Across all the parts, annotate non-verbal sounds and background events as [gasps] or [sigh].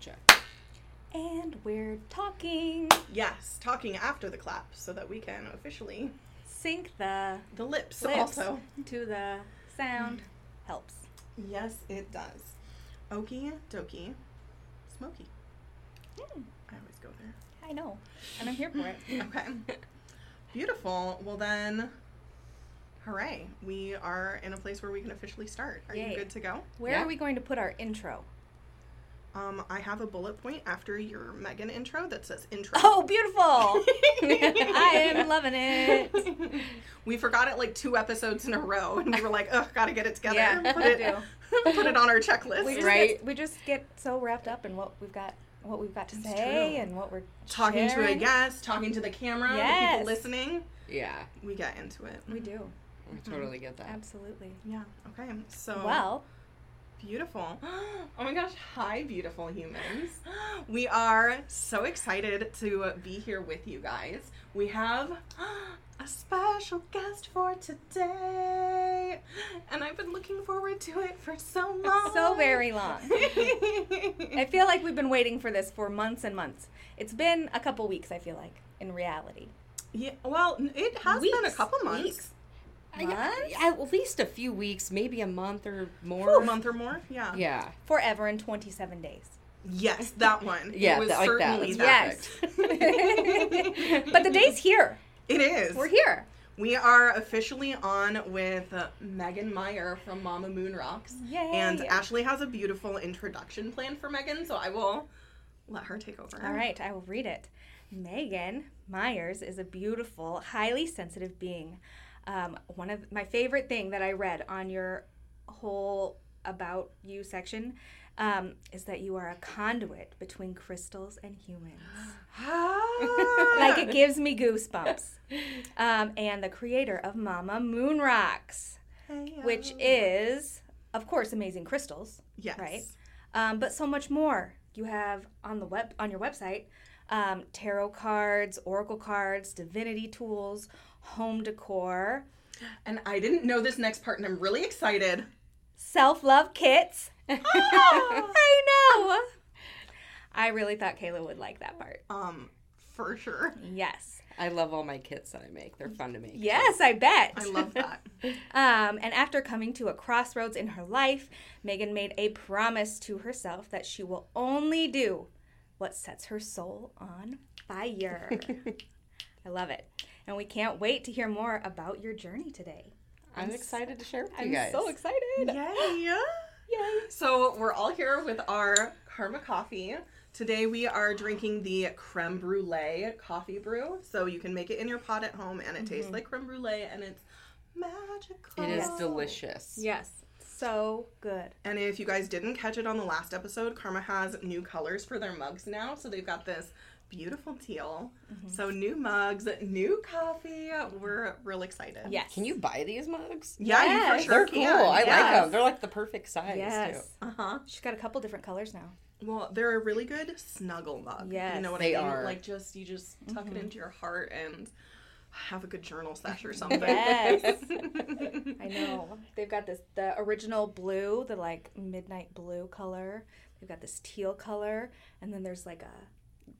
Check. And we're talking. Yes, talking after the clap so that we can officially Sync the the lips, lips also. to the sound [laughs] helps. Yes, it does. Okie dokie, smoky. Hmm, I always go there. I know, and I'm here for it. [laughs] Okay. Beautiful. Well then, hooray! We are in a place where we can officially start. Are Yay. you good to go? Where Yeah. are we going to put our intro? Um, I have a bullet point after your Megan intro that says intro. Oh, beautiful! [laughs] I am loving it. we forgot it like two episodes in a row, and we were like, "Ugh, gotta get it together. Yeah, put we it, do. [laughs] put it on our checklist." We just Right. get, we just get so wrapped up in what we've got, what we've got to It's say, true. and what we're talking to a sharing. guest, talking to the camera, the people listening. Yeah, We get into it. We do I totally get that. absolutely. Yeah. Okay. So Well, beautiful. [gasps] Oh my gosh. Hi, beautiful humans. [gasps] We are so excited to be here with you guys. We have [gasps] a special guest for today, and I've been looking forward to it for so long. so very long. I [laughs] feel like we've been waiting for this for months and months. It's been a couple weeks. I feel like in reality. yeah. Well, it has been a couple months. Weeks. I- Months? at least a few weeks, maybe a month or more. For A month or more. Yeah. Yeah. Forever in 27 days. Yes, that one. Yeah, it was that- like certainly That's that. Yes. [laughs] but the day's here. It is. We're here. We are officially on with uh, Megan Meyer from Mama Moon Rocks. Yay. And Ashley has a beautiful introduction planned for Megan, so I will let her take over. All right, I will read it. Megan Myers is a beautiful, highly sensitive being. Um, one of my favorite thing that I read on your whole about you section um, is that you are a conduit between crystals and humans. [gasps] [laughs] like it gives me goosebumps. Um, and the creator of Mama Moon Rocks, which is, of course, amazing crystals yes. right? um, but so much more. You have on the web on your website um, tarot cards, oracle cards, divinity tools, home decor, And I didn't know this next part, and I'm really excited. self love kits. Oh! [laughs] I know. I really thought Kayla would like that part. Um, for sure. Yes. I love all my kits that I make. They're fun to make. Yes, I bet. I love that. [laughs] Um, and after coming to a crossroads in her life, Megan made a promise to herself that she will only do what sets her soul on fire. [laughs] I love it. And we can't wait to hear more about your journey today. I'm excited to share with I'm you guys. so excited. Yay! [laughs] Yay. So we're all here with our Karma coffee. Today we are drinking the creme brulee coffee brew. So you can make it in your pot at home, and it tastes mm-hmm. like creme brulee, and it's magical. It is delicious. Yes. So good. And if you guys didn't catch it on the last episode, Karma has new colors for their mugs now. So they've got this beautiful teal. Mm-hmm. So new mugs, new coffee. We're real excited. Yes. Can you buy these mugs? Yeah, you Yes. for sure They're can. cool. I like them. They're like the perfect size Yes. Uh huh. She's got a couple different colors now. Well, they're a really good snuggle mug. Yeah, You know what They I mean? are. Like just you just tuck Mm-hmm. it into your heart and have a good journal sesh or [laughs] something. Yes. [laughs] I know. They've got this the original blue, the like midnight blue color. They've got this teal color, and then there's like a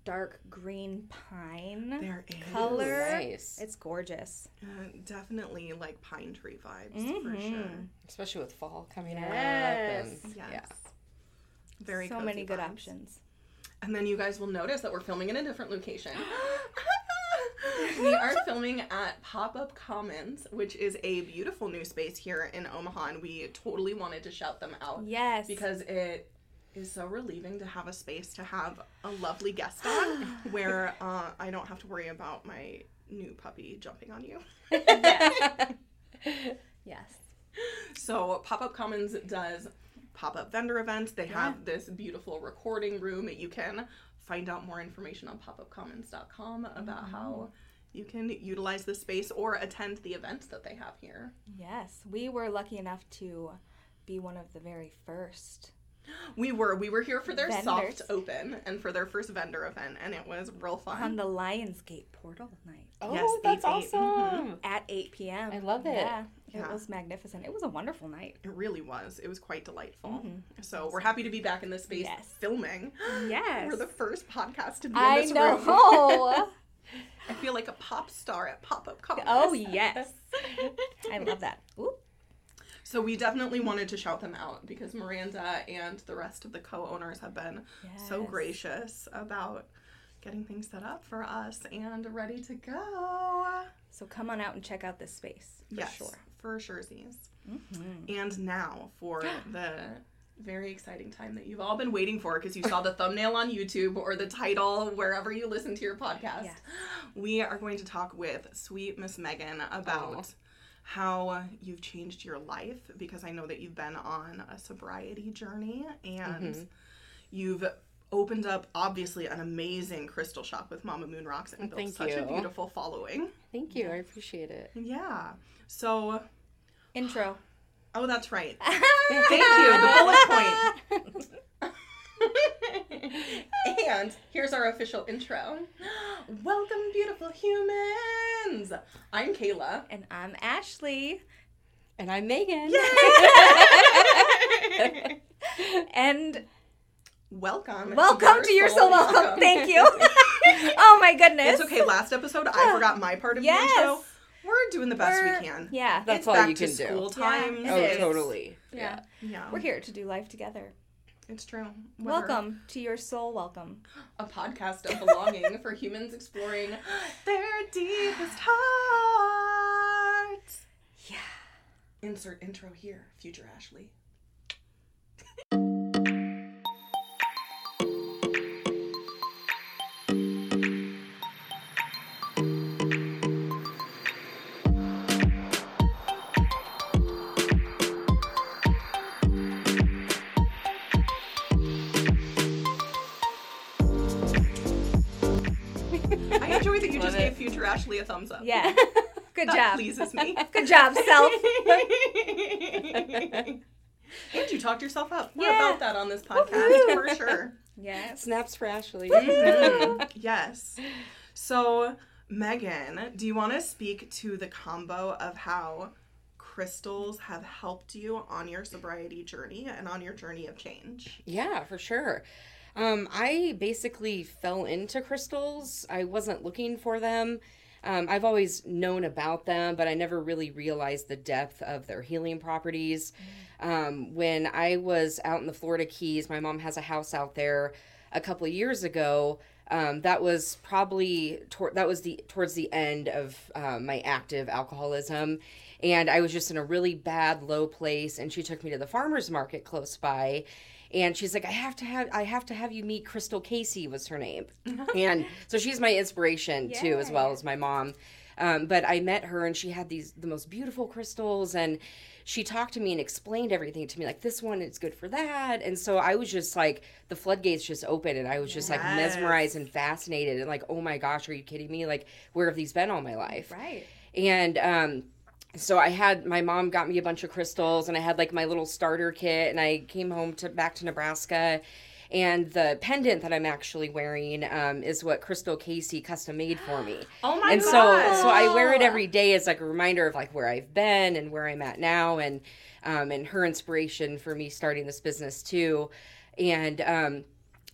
dark green pine There is. color. Nice. It's gorgeous. Uh, definitely like pine tree vibes for Mhm. sure. Especially with fall coming Yes. up. And, Yes. Yeah. Very so cozy many good vibes. options. And then you guys will notice that we're filming in a different location. [gasps] [laughs] we are filming at Pop Up Commons, which is a beautiful new space here in Omaha, and we totally wanted to shout them out Yes. because it is so relieving to have a space to have a lovely guest on [sighs] where uh, I don't have to worry about my new puppy jumping on you. [laughs] yes. So Pop Up Commons does pop up vendor events. They have this beautiful recording room. You can find out more information on popupcommons.com about how you can utilize the space or attend the events that they have here. Yes. We were lucky enough to be one of the very first. We were we were here for their Vendors. soft open and for their first vendor event, and it was real fun. On the Lionsgate portal night Oh, Yes, that's 8-8, awesome. at 8 p.m. I love it. Yeah. It Yeah. was magnificent. It was a wonderful night. It really was. It was quite delightful. Mhm. So we're happy to be back in this space Yes. filming. [gasps] Yes. We're the first podcast to be in I this know. room. [laughs] [laughs] I feel like a pop star at Pop Up Commons. oh yes. [laughs] I love that. Ooh. So we definitely wanted to shout them out because Miranda and the rest of the co-owners have been so gracious about getting things set up for us and ready to go. So come on out and check out this space for yes, sure. for surezies. Mhm. And now for [gasps] the very exciting time that you've all been waiting for because you saw the thumbnail on YouTube or the title wherever you listen to your podcast. Yes. We are going to talk with sweet Miss Megan about Aw. How you've changed your life because I know that you've been on a sobriety journey and Mhm. you've opened up obviously an amazing crystal shop with Mama Moon Rocks and built Thank such a beautiful following. Thank you. I appreciate it. Yeah. So, Intro. oh, that's right. [laughs] Thank you. The bullet point. [laughs] and here's our official intro. [gasps] Welcome, beautiful humans. I'm Kayla. And I'm Ashley. And I'm Megan. [laughs] And welcome. welcome to You're Soul Welcome. Thank you. [laughs] oh my goodness. It's okay. Last episode, I forgot my part of Yes. the intro. We're doing the best We're- we can. Yeah. That's it's all back you to can do. school Yeah, times. Oh, is. totally. yeah. Yeah, We're here to do life together. It's true. Welcome to You're Soul Welcome. [gasps] a podcast of belonging for humans exploring [gasps] their deepest hearts. Yeah. Insert intro here, future Ashley. Gave it. future Ashley a thumbs up. Yeah. [laughs] [laughs] Good that job. pleases me. [laughs] Good job, self. and you talked yourself up. More Yeah. about that on this podcast for sure. Yeah. Snaps for Ashley. Yes. So, Megan, do you want to speak to the combo of how crystals have helped you on your sobriety journey and on your journey of change? Yeah, for sure. Um, I basically fell into crystals. I wasn't looking for them. Um, I've always known about them, but I never really realized the depth of their healing properties. Um, when I was out in the Florida Keys, my mom has a house out there a couple of years ago. Um, that was probably tor- that was the towards the end of um, my active alcoholism, and I was just in a really bad low place. And she took me to the farmers market close by, and she's like, "I have to have I have to have you meet Crystal Casey was her name," [laughs] and so she's my inspiration too, as well as my mom. Um, but I met her, and she had these the most beautiful crystals, and she talked to me and explained everything to me, like this one is good for that, and so I was just like the floodgates just opened, and I was just like mesmerized and fascinated, and like, oh my gosh, are you kidding me? Like, where have these been all my life? Right. And um, so I had my mom got me a bunch of crystals, and I had like my little starter kit, and I came home to back to Nebraska. And the pendant that I'm actually wearing um, is what Crystal Casey custom made for me. [gasps] Oh my and so so I wear it every day as like a reminder of like where I've been and where I'm at now and um and her inspiration for me starting this business too. And um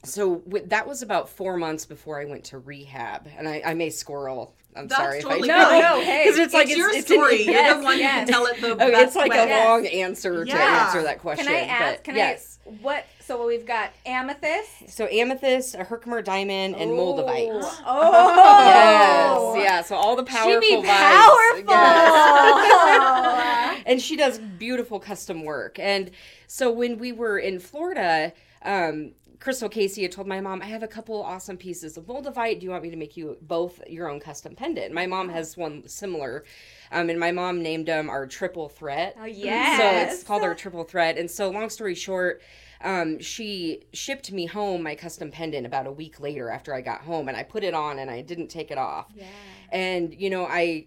so w- that was about four months before I went to rehab and I, I may squirrel I'm That's sorry totally if I No, no, hey. because it's like your it's story. an- You're yes, the one yes. who can tell it the oh, best it's like way. a Yes. long answer to Yeah. answer that question Can I ask? but Can yes I? What? So we've got amethyst. so amethyst a herkimer diamond and moldavite Oh. yes yeah so all the powerful She be powerful. Yes. [laughs] and she does beautiful custom work. And so when we were in Florida, um, Crystal Casey had told my mom, I have a couple awesome pieces of moldavite. Do you want me to make you both your own custom pendant? My mom has one similar. Um, and my mom named them our triple threat. Oh yeah. So it's called our triple threat. And so, long story short, um, she shipped me home my custom pendant about a week later after I got home, and I put it on and I didn't take it off Yeah. and you know i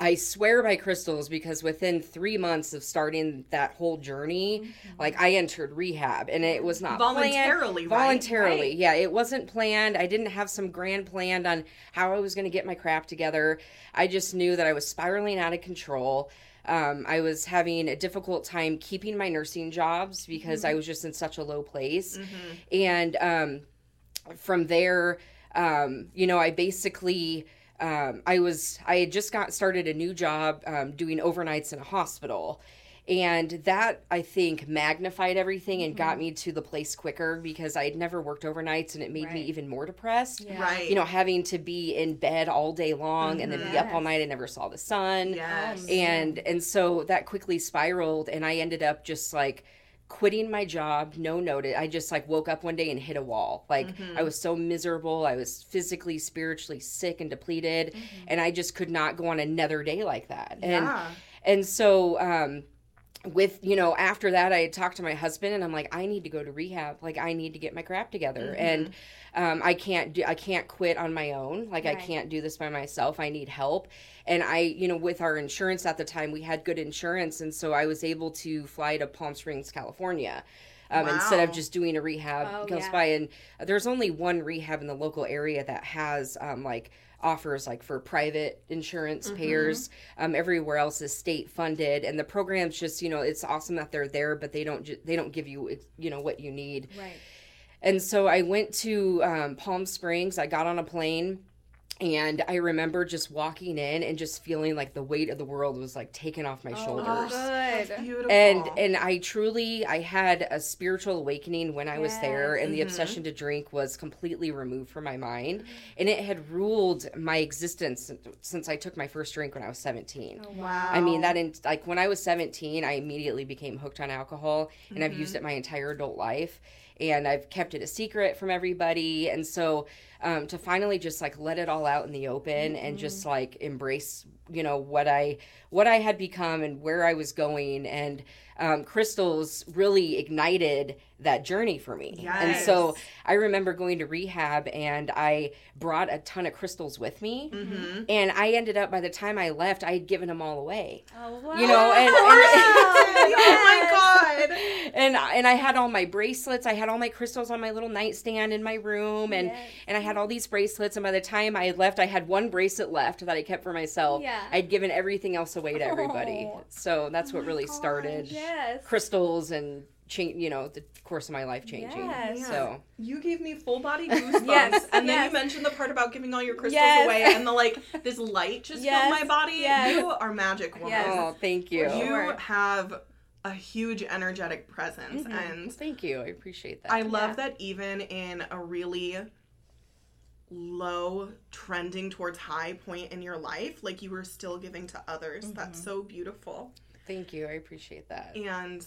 I swear by crystals because within three months of starting that whole journey, like I entered rehab and it was not planned- Voluntarily, right? voluntarily. Right. Yeah, it wasn't planned. I didn't have some grand plan on how I was going to get my crap together. I just knew that I was spiraling out of control. Um, I was having a difficult time keeping my nursing jobs because I was just in such a low place. And um, from there, um, you know, I basically. Um, I was I had just got started a new job um, doing overnights in a hospital, and that I think magnified everything and got me to the place quicker because I had never worked overnights and it made me even more depressed. Yeah. Right. You know, having to be in bed all day long and then be up all night and never saw the sun Yes. and and so that quickly spiraled and i ended up just like quitting my job no notice i just like woke up one day and hit a wall. Like i mm-hmm. was so miserable i was physically spiritually sick and depleted mm-hmm. and i just could not go on another day like that. And yeah. and so um with you know after that i had talked to my husband and i'm like i need to go to rehab. Like i need to get my crap together. Mm-hmm. And um, i can't do i can't quit on my own. Like i can't do this by myself. I need help. And i you know with our insurance at the time we had good insurance. And so i was able to fly to palm springs california um, instead of just doing a rehab Oh, yeah. by and there's only one rehab in the local area that has um, like offers like for private insurance payers um, everywhere else is state funded. And the programs just you know it's awesome that they're there but they don't ju- they don't give you you know what you need. Right. And so I went to um, Palm Springs. I got on a plane. And I remember just walking in and just feeling like the weight of the world was like taken off my shoulders. Oh, That's good. beautiful. And and I truly I had a spiritual awakening when I was there and the Mhm. obsession to drink was completely removed from my mind and it had ruled my existence since I took my first drink when I was 17. Oh, wow. I mean that in like when I was 17, I immediately became hooked on alcohol and I've used it my entire adult life and I've kept it a secret from everybody. And so um, to finally just like let it all out in the open and just like embrace you know what I what I had become and where I was going. And um, crystals really ignited that journey for me. And so I remember going to rehab and I brought a ton of crystals with me. Mhm. and I ended up by the time I left I had given them all away. Oh, wow. you know and, and [laughs] oh my god. And and I had all my bracelets. I had all my crystals on my little nightstand in my room, and Yes. and I had all these bracelets. And by the time I had left, I had one bracelet left that I kept for myself. Yeah. I'd given everything else away to everybody. Oh. So that's what really started Yes. crystals and change. You know, the course of my life changing. Yes. So You gave me full body [laughs] goosebumps. Yes, And then yes. you mentioned the part about giving all your crystals Yes. away and the like this light just Yes, filled my body. yes. You are magic woman. Yes. oh, thank you. You Sure. have a huge energetic presence Mhm. and Thank you. I appreciate that. I love Yeah. that even in a really low trending towards high point in your life, like you were still giving to others. That's so beautiful. Thank you. I appreciate that. And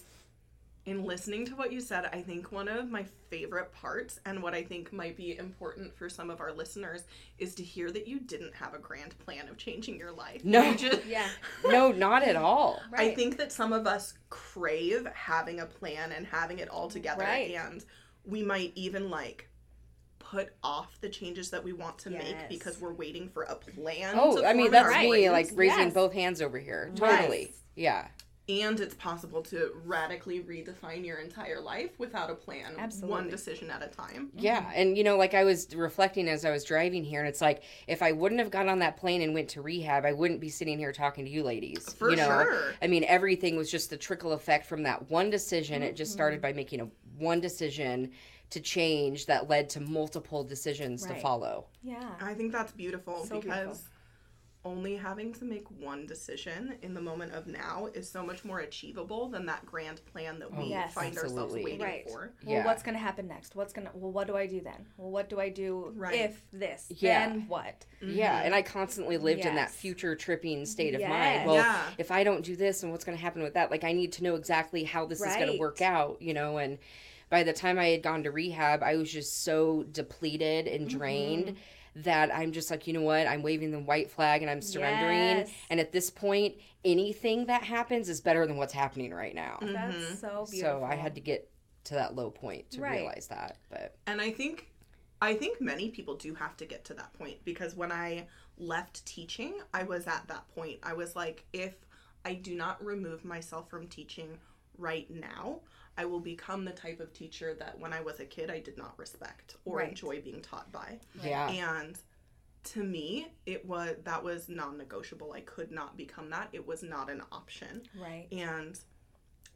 in listening to what you said, I think one of my favorite parts and what I think might be important for some of our listeners is to hear that you didn't have a grand plan of changing your life. No. You just, Yeah. [laughs] No, not at all. I think that some of us crave having a plan and having it all together Right. and we might even like put off the changes that we want to make because we're waiting for a plan. Oh, to I mean that's me, like raising Yes. both hands over here. Right. Totally. Yeah. And it's possible to radically redefine your entire life without a plan, one decision at a time. Yeah, and you know, like I was reflecting as I was driving here, and it's like if I wouldn't have got on that plane and went to rehab, I wouldn't be sitting here talking to you ladies. For you know, sure. I mean, everything was just the trickle effect from that one decision. It just started Mm-hmm. by making a one decision to change that led to multiple decisions to follow. Yeah. I think that's beautiful So because beautiful. Only having to make one decision in the moment of now is so much more achievable than that grand plan that we Oh, Yes. find ourselves absolutely. waiting Right. for. Well, Yeah. what's going to happen next? What's going to Well, what do I do then? Well, what do I do Right. if this? Yeah. Then what? Yeah, and I constantly lived in that future tripping state of Yes. mind. Well, Yeah. if I don't do this and what's going to happen with that, like I need to know exactly how this is going to work out, you know, and by the time I had gone to rehab, I was just so depleted and Mm-hmm. Drained that I'm just like, you know what? I'm waving the white flag and I'm surrendering. Yes. And at this point, anything that happens is better than what's happening right now. That's Mhm. so beautiful. So I had to get to that low point to Right. realize that. But And I think I think many people do have to get to that point because when I left teaching, I was at that point. I was like, if I do not remove myself from teaching right now, I will become the type of teacher that when I was a kid I did not respect or Right. enjoy being taught by. Yeah. And to me, it was that was non-negotiable. I could not become that. It was not an option. Right. And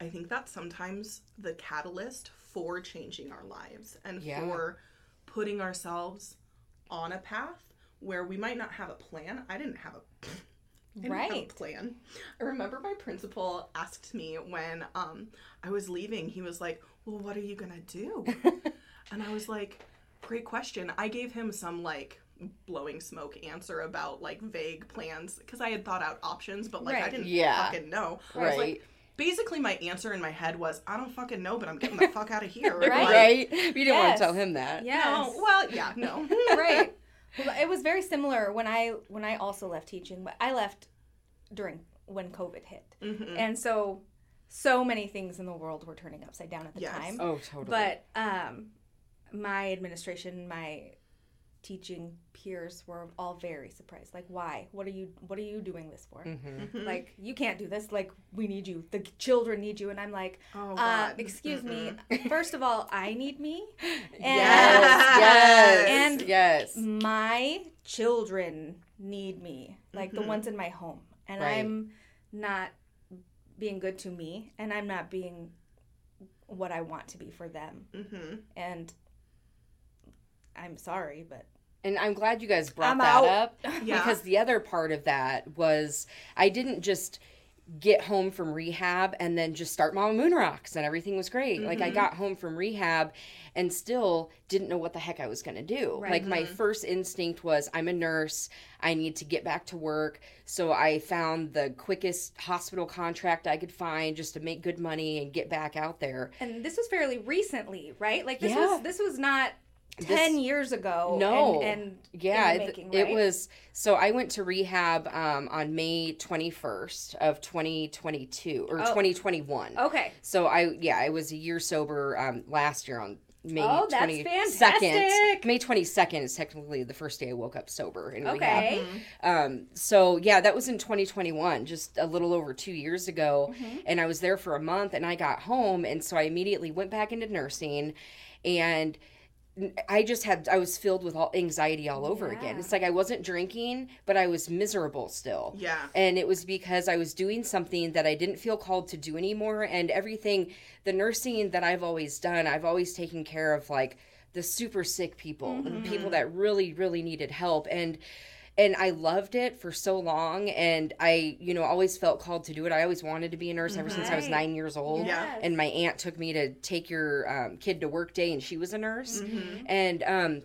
I think that's sometimes the catalyst for changing our lives and Yeah. for putting ourselves on a path where we might not have a plan. I didn't have a I didn't have a Right. plan. I remember my principal asked me when um, I was leaving, he was like, Well, what are you gonna do? [laughs] and I was like, Great question. I gave him some like blowing smoke answer about like vague plans because I had thought out options, but like I didn't Yeah. fucking know. Was like, Right. basically my answer in my head was I don't fucking know, but I'm getting the [laughs] fuck out of here. Right. Right? You didn't want to tell him that. Yeah. No, well, yeah, no. [laughs] right. Well, it was very similar when I when I also left teaching, but I left during when COVID hit, Mhm. and so so many things in the world were turning upside down at the Yes. time. Oh, totally. But um, my administration, my teaching peers were all very surprised. Like, why? What are you? What are you doing this for? Mhm. Mhm. [laughs] Like, you can't do this. Like, we need you. The children need you. And I'm like, oh, uh, excuse Mm-mm. me. [laughs] First of all, I need me. yes, Yes. yes, And- yes. my children need me like the Mhm. ones in my home and Right. i'm not being good to me and i'm not being what i want to be for them Mhm. and i'm sorry but And I'm glad you guys brought I'm that out. up [laughs] Yeah. because the other part of that was I didn't just get home from rehab and then just start Mama Moon Rocks and everything was great. Like I Mhm. got home from rehab and still didn't know what the heck I was going to do. Right. Like my Mhm. first instinct was I'm a nurse. I need to get back to work. So I found the quickest hospital contract I could find just to make good money and get back out there. and this was fairly recently right like this Yeah. was this was not This- 10 years ago No. and, and Yeah, it, making, it right? was. So I went to rehab um, on May 21st of 2022 or Oh. 2021. okay So I, yeah, I was a year sober um, last year on May Oh, that's 22nd. fantastic. May 22nd is technically the first day I woke up sober in rehab. okay Um, so yeah, that was in 2021, just a little over two years ago. Mm-hmm. And I was there for a month and I got home. And so I immediately went back into nursing and I just had, I was filled with all anxiety all over again. It's like I wasn't drinking, but I was miserable still. Yeah. And it was because I was doing something that I didn't feel called to do anymore. And everything, the nursing that I've always done, I've always taken care of like the super sick people, the people mm-hmm. that really, really needed help. And and I loved it for so long. And I, you know, always felt called to do it. I always wanted to be a nurse ever since I was nine years old. Yeah. Yes. And my aunt took me to take your um, kid to work day, and she was a nurse. And um,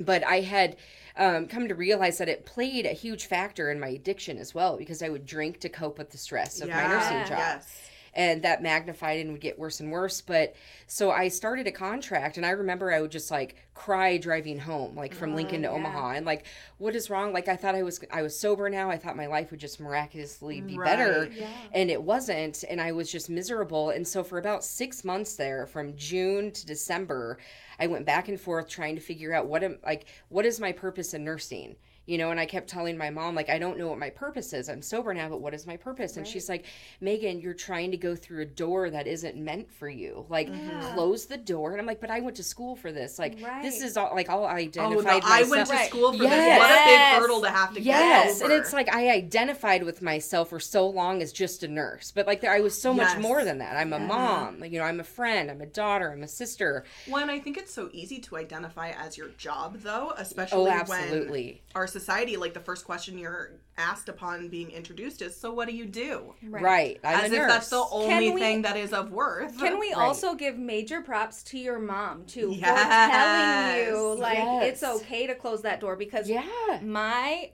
but I had um, come to realize that it played a huge factor in my addiction as well because I would drink to cope with the stress of my nursing job Yes. And that magnified and would get worse and worse. But so i started a contract and i remember i would just like cry driving home like from lincoln to mm, yeah. omaha and like what is wrong? Like i thought i was i was sober now. I thought my life would just miraculously be better. Yeah. and it wasn't and i was just miserable. And so for about six months there from june to december i went back and forth trying to figure out what am like what is my purpose in nursing you know and i kept telling my mom like i don't know what my purpose is i'm sober now but what is my purpose and she's like megan you're trying to go through a door that isn't meant for you like Yeah. close the door and i'm like but i went to school for this like this is all like all Oh identified no! I went to school for Yes. this. What a big hurdle to have to get. Yes, get and it's like I identified with myself for so long as just a nurse, but like there, I was so much more than that. I'm a Yeah. mom, you know, I'm a friend, I'm a daughter, I'm a sister. Well, and I think it's so easy to identify as your job, though, oh, especially Oh, when absolutely, our society, like the first question you're asked upon being introduced is, "So what do you do?" right? I'm As a if nurse. that's the only we- thing that is of worth. Can we Right. also give major props to your mom too for Yes. telling you like Yes. it's okay to close that door because yeah, my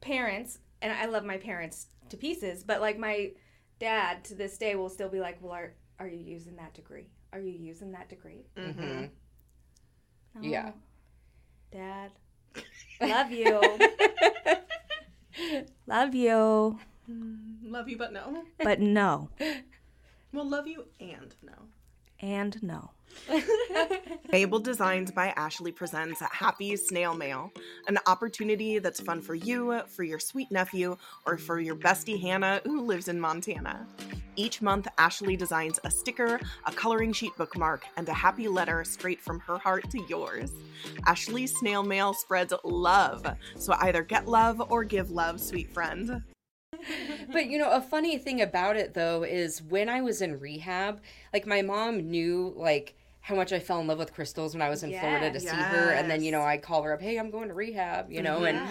parents and I love my parents to pieces, but like my dad to this day will still be like, "Well, are are you using that degree? Are you using that degree?" Mm-hmm. Mhm. No. Yeah. Dad, love you, [laughs] love you, mm, Love you, but no. but no. Well, love you and no. And no. [laughs] Fabled Designs by Ashley presents Happy Snail Mail, an opportunity that's fun for you, for your sweet nephew, or for your bestie Hannah who lives in Montana. Each month, Ashley designs a sticker, a coloring sheet bookmark, and a happy letter straight from her heart to yours. Ashley's snail mail spreads love, so either get love or give love, sweet friend. [laughs] but you know, a funny thing about it though is when I was in rehab, like my mom knew like how much I fell in love with crystals when I was in Florida to Yeah. see her, and then you know I'd call her up, hey, I'm going to rehab, you know, and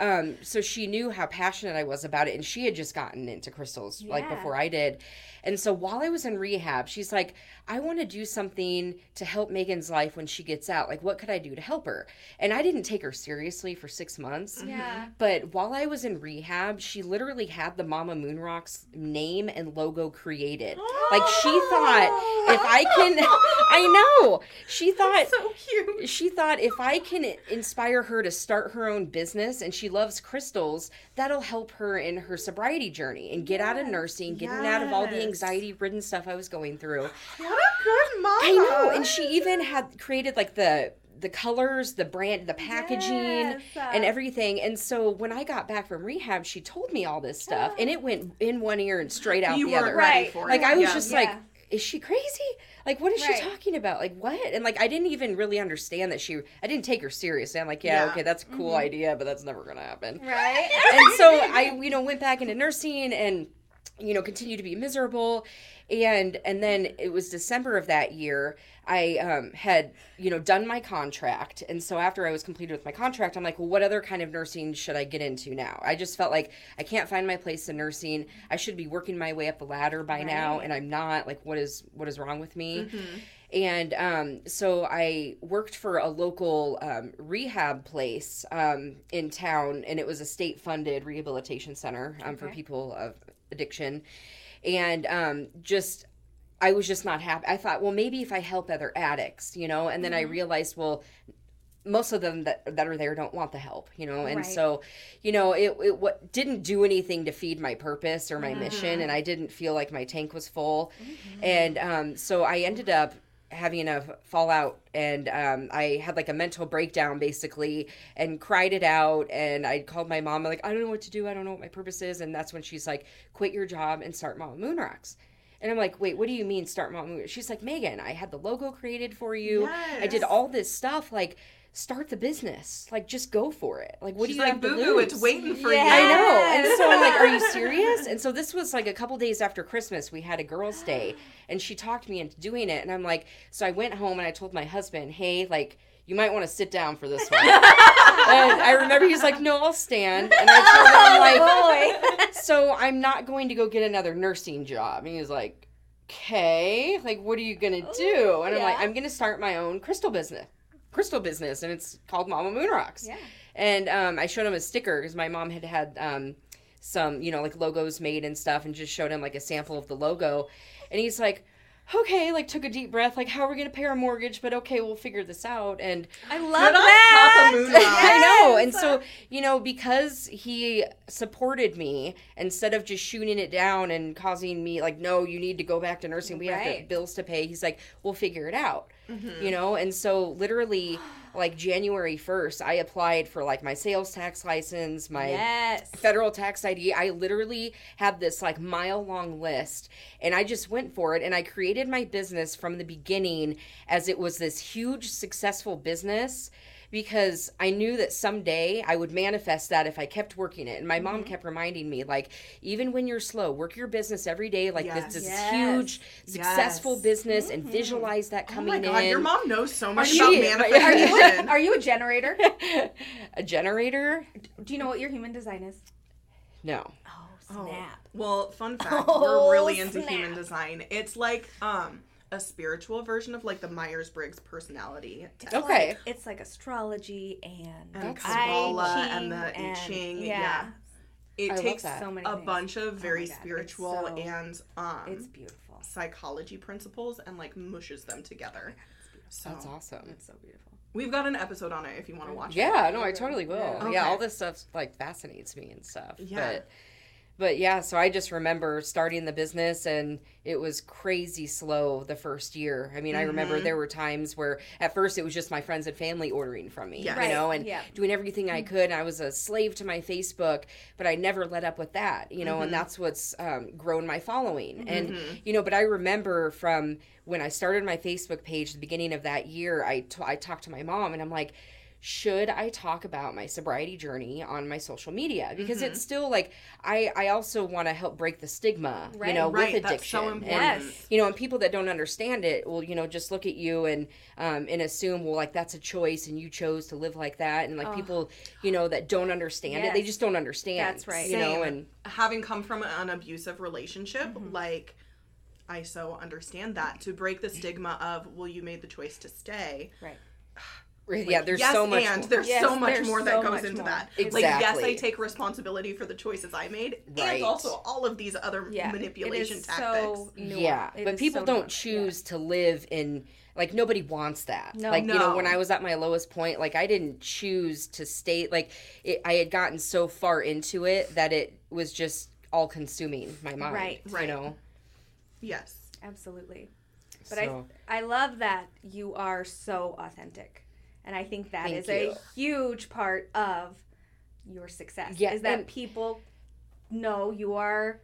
um, so she knew how passionate I was about it, and she had just gotten into crystals like before I did, and so while I was in rehab, she's like, I want to do something to help Megan's life when she gets out. Like, what could I do to help her? And I didn't take her seriously for six months. Mm-hmm. Yeah. But while I was in rehab, she literally had the Mama Moon Rocks name and logo created. [gasps] Like she thought if I can [laughs] I know. She thought So cute. she thought if I can inspire her to start her own business and she loves crystals, that'll help her in her sobriety journey and get out of nursing, getting out of all the Yes. Anxiety ridden stuff I was going through. What a good mom. I know, and she even had created like the the colors, the brand, the packaging, Yes. Uh, and everything. And so when I got back from rehab, she told me all this stuff, and it went in one ear and straight out You the other. Right. it. Like I was Yeah. just Yeah. like, is she crazy? Like what is Right. she talking about? Like what? And like I didn't even really understand that she. I didn't take her seriously. I'm like, yeah, Yeah. okay, that's a cool mm-hmm. idea, but that's never gonna happen Right? and so I, you know, went back into nursing and, you know, continue to be miserable. And and then it was December of that year. I um, had, you know, done my contract, and so after I was completed with my contract, I'm like, well, what other kind of nursing should I get into now? I just felt like I can't find my place in nursing. I should be working my way up the ladder by now, and I'm not. Like, what is what is wrong with me? And um, so I worked for a local um, rehab place um, in town, and it was a state funded rehabilitation center um, for people of addiction. And um, just, I was just not happy. I thought, well, maybe if I help other addicts, you know, and then I realized, well, most of them that, that are there don't want the help, you know, and Right. so, you know, it, it what didn't do anything to feed my purpose or my mission, and I didn't feel like my tank was full, and um, so I ended up having a fallout. And um, i had like a mental breakdown basically and cried it out. And i called my mom. I'm like i don't know what to do. I don't know what my purpose is. And that's when she's like quit your job and start mama moon rocks and i'm like wait what do you mean start mama moon she's like megan i had the logo created for you. I did all this stuff like start the business like just go for it like what She's do you like, have boo boo, it's lose?" waiting for Yeah. you. I know. And so I'm like, are you [laughs] serious? And so this was like a couple days after Christmas. We had a girls' day and she talked me into doing it. And I'm like, so I went home and I told my husband, hey, like, you might want to sit down for this one. [laughs] and I remember he's like, no, I'll stand. And I told him, I'm [laughs] oh, like, so I'm not going to go get another nursing job. And he was like, okay, like, what are you going to do? And I'm like. I'm going to start my own crystal business. Crystal business, and it's called Mama Moon Rocks. Yeah. And um, I showed him a sticker because my mom had had um, some, you know, like logos made and stuff, and just showed him like a sample of the logo. And he's like, okay, like took a deep breath, like, how are we to pay our mortgage? But okay, we'll figure this out. And I love that. Rock. [laughs] I know. And so, you know, because he supported me instead of just shooting it down and causing me like, no, you need to go back to nursing. We have to, bills to pay. He's like, we'll figure it out. Mm-hmm. You know, and so literally like January 1st, I applied for like my sales tax license, my Yes. federal tax ID. I literally had this like mile long list and I just went for it and I created my business from the beginning as it was this huge successful business because I knew that someday I would manifest that if I kept working it. And my mom kept reminding me like even when you're slow, work your business every day like Yes. this, this Yes. huge successful Yes. business and visualize that coming Oh coming my god, in. your mom knows so much She about is. Are you- Are you, manifestation. [laughs] are you a generator? [laughs] a generator? Do you know what your human design is? No. Oh, Oh, snap. Well, fun fact, Oh, we're really into snap. human design. It's like um a spiritual version of like the Myers Briggs personality test. Okay. Like, it's like astrology and And Kabbalah I and the I and- Ching. Yeah. Yeah. It I takes. So many a things. bunch of very my God, it's spiritual so- and um It's beautiful. psychology principles and like mushes them together. So That's awesome. It's so beautiful. we've got an episode on it if you want to watch it. Yeah, no, I totally will. Yeah. Yeah, all this stuff like fascinates me and stuff. Yeah. But but yeah, so I just remember starting the business and it was crazy slow the first year. I mean, I remember mm-hmm. there were times where at first it was just my friends and family ordering from me, Yeah. you Right, know, and yeah. doing everything I mm-hmm. could. I was a slave to my Facebook, but I never let up with that, you know, and mm-hmm. that's what's um, grown my following. And, you know, but I remember from when I started my Facebook page, the beginning of that year, I t- I talked to my mom and I'm like, should I talk about my sobriety journey on my social media? Because it's still like I I also want to help break the stigma, you know, Right, with that's addiction. so And. Yes. you know, and people that don't understand it will, you know, just look at you and um, and assume, well, like that's a choice and you chose to live like that. And like people, you know, that don't understand it, they just don't understand. That's right. You know, and having come from an abusive relationship, Mm-hmm. like I so understand that to break the stigma of well, you made the choice to stay. Right. Yeah, there's yes, so much. and more. there's Yes, so much there's more so that goes much into more. that. Exactly. Like yes, I take responsibility for the choices I made, Right. and also all of these other Yeah. manipulation it is tactics. So yeah It but is people so don't nuanced. choose to live in like nobody wants that No. like you know when i was at my lowest point like i didn't choose to stay like it, i had gotten so far into it that it was just all consuming my mind Right. you Right. know yes. Absolutely. But So- I I love that you are so authentic. And I think that Thank is you. a huge part of your success. Yeah, Is that people know you are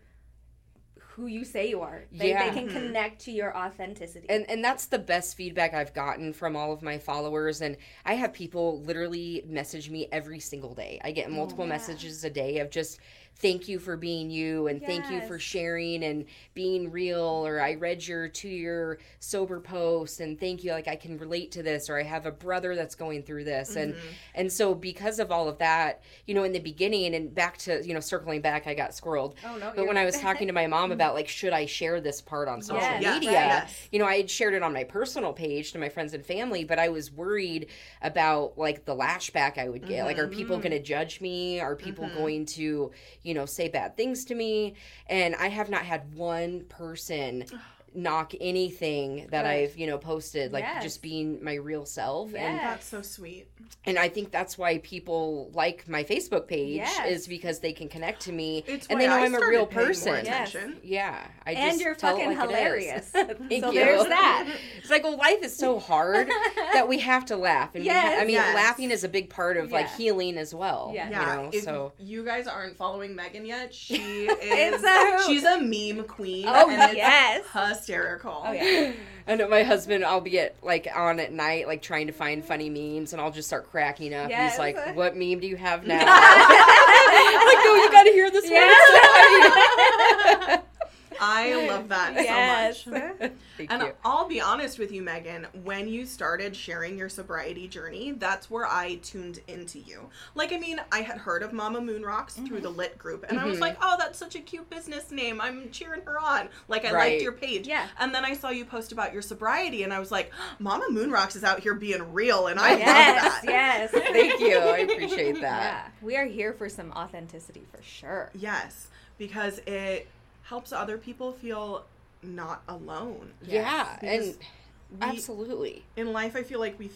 who you say you are. They, Yeah. they can mm-hmm. connect to your authenticity. and and that's the best feedback I've gotten from all of my followers and I have people literally message me every single day. I get multiple mm. Yeah. messages a day of just thank you for being you and thank you for sharing and being real or I read your 2 year sober post and thank you like I can relate to this or I have a brother that's going through this and mm-hmm. and so because of all of that, you know in the beginning and back to, you know circling back I got squirreled. Oh, no, But when I was talking to my mom [laughs] about like should I share this part on social Yes, yes, media? yes. you know, I had shared it on my personal page to my friends and family, but I was worried about like the lashback I would get. Like, are people mm-hmm. going to judge me? Are people mm-hmm. going to, you know, say bad things to me? And I have not had one person knock anything that Good. I've, you know, posted, like Yes. just being my real self. And That's so sweet. and I think that's why people like my Facebook page Yes. is because they can connect to me It's and they know I I'm a real person. Yes. Yeah, I and just you're tell it fucking like hilarious. [laughs] Thank so you. there's that. It's like, well, life is so hard [laughs] that we have to laugh, and we Yes. ha- I mean, Yes. laughing is a big part of like healing as well. Yeah. Yeah, you know, if so you guys aren't following Megan yet, she [laughs] is a she's a meme queen. Oh, and it's yes. Hysterical. Oh, yeah. [laughs] I know my husband. I'll be at like on at night, like trying to find funny memes, and I'll just start cracking up. Yes. He's like, "What meme do you have [laughs] now?" [laughs] I'm like, "No, you got to hear this Yeah. one." I love that Yes. so much. Thank And you. I'll be honest with you, Megan, when you started sharing your sobriety journey, that's where I tuned into you. Like, I mean, I had heard of Mama Moon Rocks through Mm-hmm. the Lit group, and I was Mhm. like, oh, that's such a cute business name. I'm cheering her on. Like, I Right. liked your page. Yeah. And then I saw you post about your sobriety, and I was like, Mama Moon Rocks is out here being real, and I yes, love that. yes. [laughs] Thank you. I appreciate that. Yeah, we are here for some authenticity for sure. Yes, because it helps other people feel not alone. Yeah, Because and we- absolutely. in life i feel like we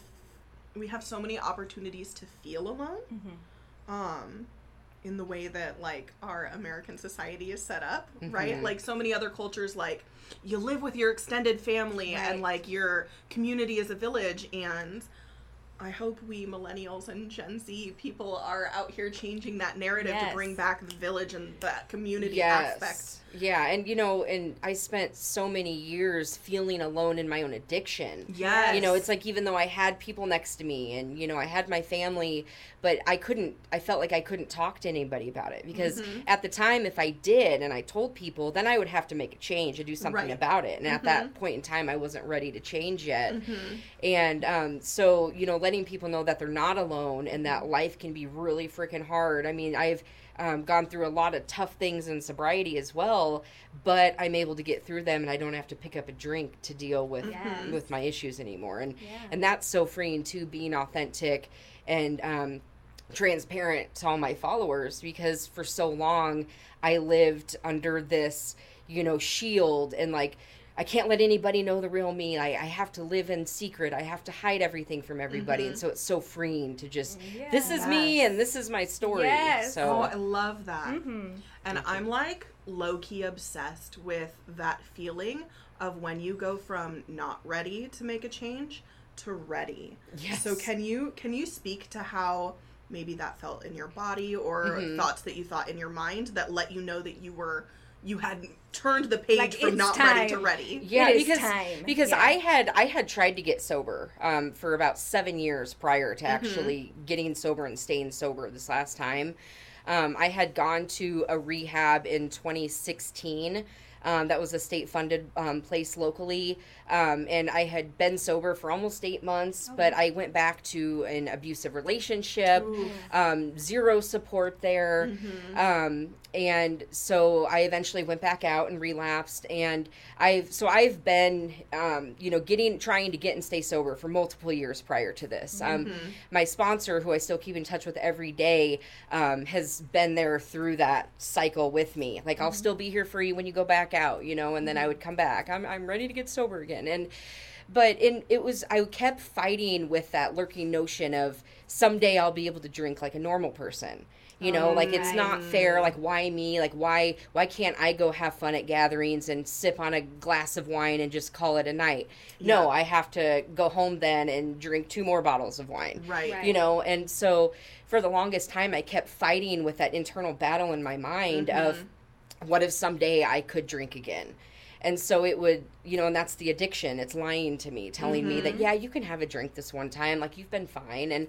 we have so many opportunities to feel alone Mm-hmm. um in the way that like our american society is set up right Mhm. like so many other cultures like you live with your extended family Right. and like your community is a village and I hope we millennials and Gen Z people are out here changing that narrative Yes. to bring back the village and that community aspect. Yeah, and you know, and I spent so many years feeling alone in my own addiction. Yes. You know, it's like even though I had people next to me and you know, I had my family, but I couldn't I felt like I couldn't talk to anybody about it because Mm-hmm. at the time if I did and I told people, then I would have to make a change and do something Right. about it. And at Mhm. that point in time I wasn't ready to change yet. Mhm. And um, so, you know, letting people know that they're not alone and that life can be really freaking hard. I mean, I've um, gone through a lot of tough things in sobriety as well, but I'm able to get through them and I don't have to pick up a drink to deal with Yes. with my issues anymore. And Yeah. and that's so freeing too, being authentic and um, transparent to all my followers because for so long I lived under this, you know, shield and like I can't let anybody know the real me. I, I have to live in secret. I have to hide everything from everybody. And so it's so freeing to just, this is me and this is my story. Yes. So Oh, I love that. Mm-hmm. And I'm like low key obsessed with that feeling of when you go from not ready to make a change to ready. Yes. So can you can you speak to how maybe that felt in your body or Mm-hmm. thoughts that you thought in your mind that let you know that you were you had turned the page Like, from it's not ready to ready. yeah It is because time. because Yeah. i had i had tried to get sober um, for about seven years prior to actually getting sober and staying sober this last time um, i had gone to a rehab in 2016 um, that was a state funded um, place locally. Um, and i had been sober for almost eight months but i went back to an abusive relationship um, zero support there. Um, and so I eventually went back out and relapsed. And I've so I've been, um, you know, getting trying to get and stay sober for multiple years prior to this. Um, my sponsor, who I still keep in touch with every day, um, has been there through that cycle with me. Like I'll still be here for you when you go back out, you know, and then I mm-hmm. would come back. I'm I'm ready to get sober again, and but in it was I kept fighting with that lurking notion of someday I'll be able to drink like a normal person. You know, like it's not fair. Mm. Like why me? Like why why can't I go have fun at gatherings and sip on a glass of wine and just call it a night? No, Yeah. I have to go home then and drink two more bottles of wine Right. Right. you know and so for the longest time i kept fighting with that internal battle in my mind of mm-hmm. What if someday i could drink again? And so it would you know and that's the addiction. It's lying to me telling me that mm-hmm. yeah you can have a drink this one time like you've been fine. And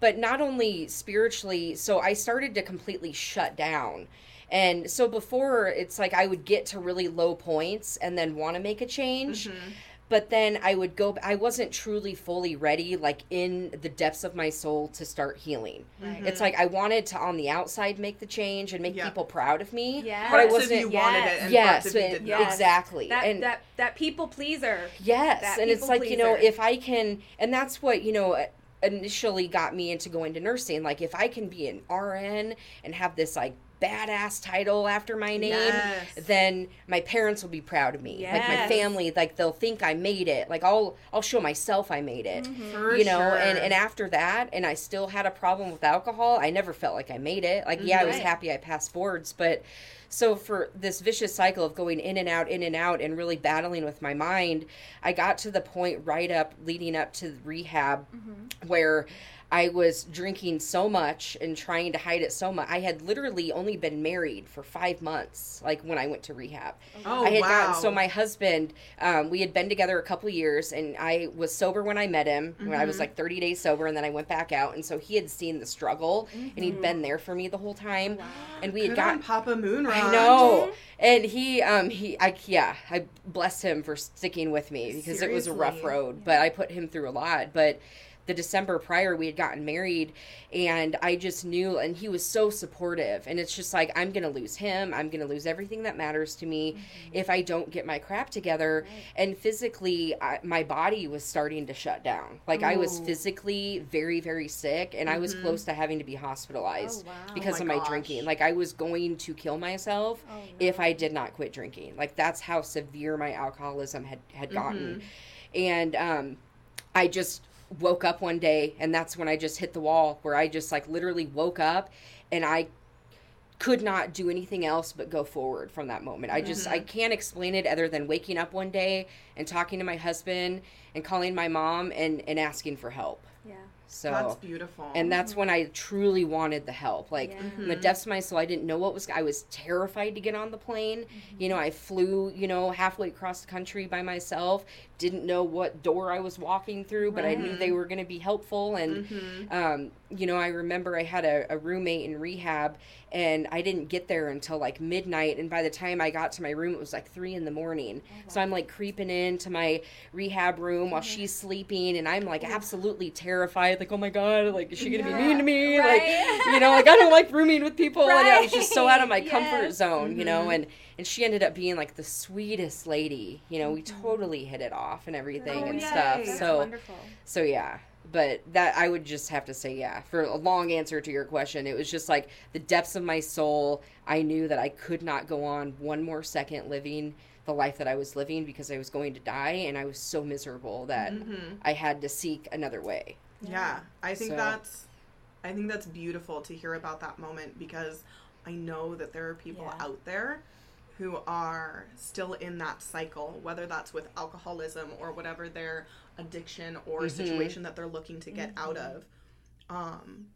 but not only spiritually so i started to completely shut down. And so before it's like i would get to really low points and then want to make a change mm-hmm. But then I would go. I wasn't truly fully ready, like in the depths of my soul, to start healing. Right. It's like I wanted to on the outside make the change and make Yeah. people proud of me, Yes. but I wasn't. you wanted it and yes, you did Yes. exactly, That and that that people pleaser. yes, that and it's like you know, if I can, and that's what you know initially got me into going to nursing. Like if I can be an RN and have this like badass title after my name Yes. then my parents will be proud of me. Like my family like they'll think i made it. Like i'll i'll show myself i made it. Mm-hmm. For you know sure. and and after that and i still had a problem with alcohol i never felt like i made it. Like yeah i mm-hmm. was happy i passed boards but so for this vicious cycle of going in and out in and out and really battling with my mind i got to the point right up leading up to rehab mm-hmm. where I was drinking so much and trying to hide it so much. I had literally only been married for five months, like when I went to rehab. Oh, I had wow. gotten so my husband, um, we had been together a couple years, and I was sober when I met him. When I Mm-hmm. was like 30 days sober, and then I went back out, and so he had seen the struggle, and Mm-hmm. he'd been there for me the whole time, and we had Good got on Papa Moonrock. I know. And he, um, he, I, yeah, I bless him for sticking with me because it was a rough Seriously. road, but I put him through a lot. But the December prior, we had gotten married, and I just knew, and he was so supportive. And it's just like, I'm going to lose him. I'm going to lose everything that matters to me mm-hmm. if I don't get my crap together. And physically, I, my body was starting to shut down. Like, I was physically very, very sick, and I was mm-hmm. close to having to be hospitalized Oh, wow. because Oh of my my gosh. drinking. Like, I was going to kill myself Oh, if I did not quit drinking. Like that's how severe my alcoholism had had gotten. Mm-hmm. And um I just woke up one day and that's when I just hit the wall where I just like literally woke up and I could not do anything else but go forward from that moment. I just I mm-hmm. can't explain it other than waking up one day and talking to my husband and calling my mom and and asking for help. Yeah. So That's beautiful. and that's when I truly wanted the help. Like Yeah. in the depths of my soul, I didn't know what was. I was terrified to get on the plane. You know, mm-hmm. I flew, you know, halfway across the country by myself. Didn't know what door I was walking through, but I knew they mm-hmm. were going to be helpful. And mm-hmm. um, you know, I remember I had a, a roommate in rehab, and I didn't get there until like midnight. And by the time I got to my room, it was like three in the morning. Oh, so I'm like creeping into my rehab room while mm-hmm. she's sleeping, and I'm like absolutely terrified. Like, oh my god, like is she gonna be mean to me? Right. Like, you know, like I don't like rooming with people, and I was just so out of [laughs] my Right. comfort zone, you know. And and she ended up being like the sweetest lady. You know, we mm-hmm. totally hit it off and everything Oh, and yay. stuff. That's So wonderful. so yeah, but that I would just have to say yeah. For a long answer to your question, it was just like the depths of my soul. I knew that I could not go on one more second living the life that I was living because I was going to die and I was so miserable that mm-hmm. I had to seek another way. Yeah, I think So- that's I think that's beautiful to hear about that moment because I know that there are people Yeah. out there who are still in that cycle, whether that's with alcoholism or whatever their addiction or Mm-hmm. situation that they're looking to get out of, um,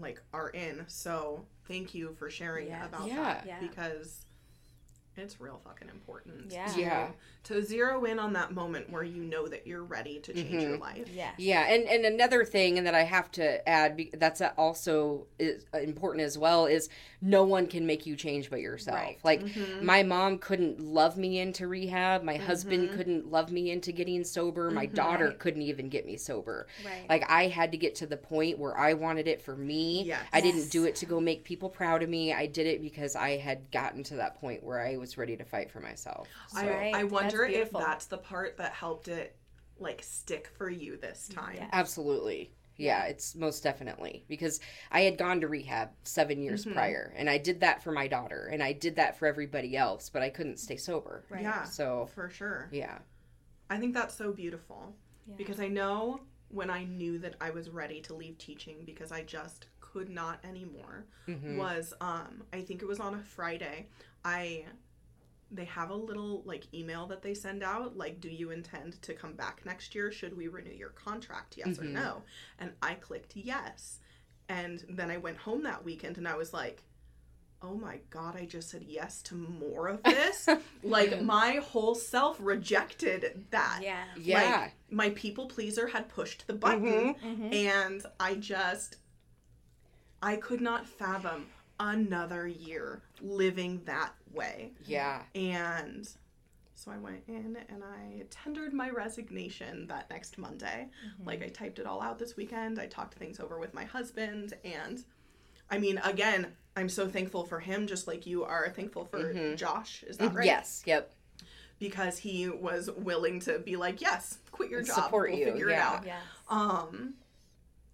like are in. So thank you for sharing Yes. about Yeah. that Yeah. because it's real fucking important. Yeah. To, Yeah. To zero in on that moment where you know that you're ready to change your Mhm. life. Yeah. Yeah, and and another thing and that I have to add that's also is important as well is no one can make you change but yourself. Right. Like Mm-hmm. my mom couldn't love me into rehab, my husband couldn't love me into getting sober, my daughter Right. couldn't even get me sober. Right. Like I had to get to the point where I wanted it for me. Yes. I didn't Yes. do it to go make people proud of me. I did it because I had gotten to that point where I was ready to fight for myself. So, I, I wonder that's if that's the part that helped it like stick for you this time. Yeah. Absolutely. Yeah, it's most definitely because I had gone to rehab seven years Mm-hmm. prior, and I did that for my daughter, and I did that for everybody else, but I couldn't stay sober. Right. Yeah, So, for sure. yeah. I think that's so beautiful Yeah. because I know when I knew that I was ready to leave teaching because I just could not anymore Mhm. was um I think it was on a Friday. I they have a little like email that they send out like do you intend to come back next year should we renew your contract yes or Mhm. no and i clicked yes and then i went home that weekend and i was like oh my god i just said yes to more of this [laughs] like my whole self rejected that Yeah. Yeah. like my people pleaser had pushed the button Mhm. and I just I could not fathom another year living that way. yeah. And so I went in and I tendered my resignation that next Monday. Like I typed it all out this weekend. I talked things over with my husband and I mean again, I'm so thankful for him just like you are thankful for Josh. Is that right? Yes. Yep. Because he was willing to be like, "Yes, quit your And job. support we'll you, figure it out." Yes. Um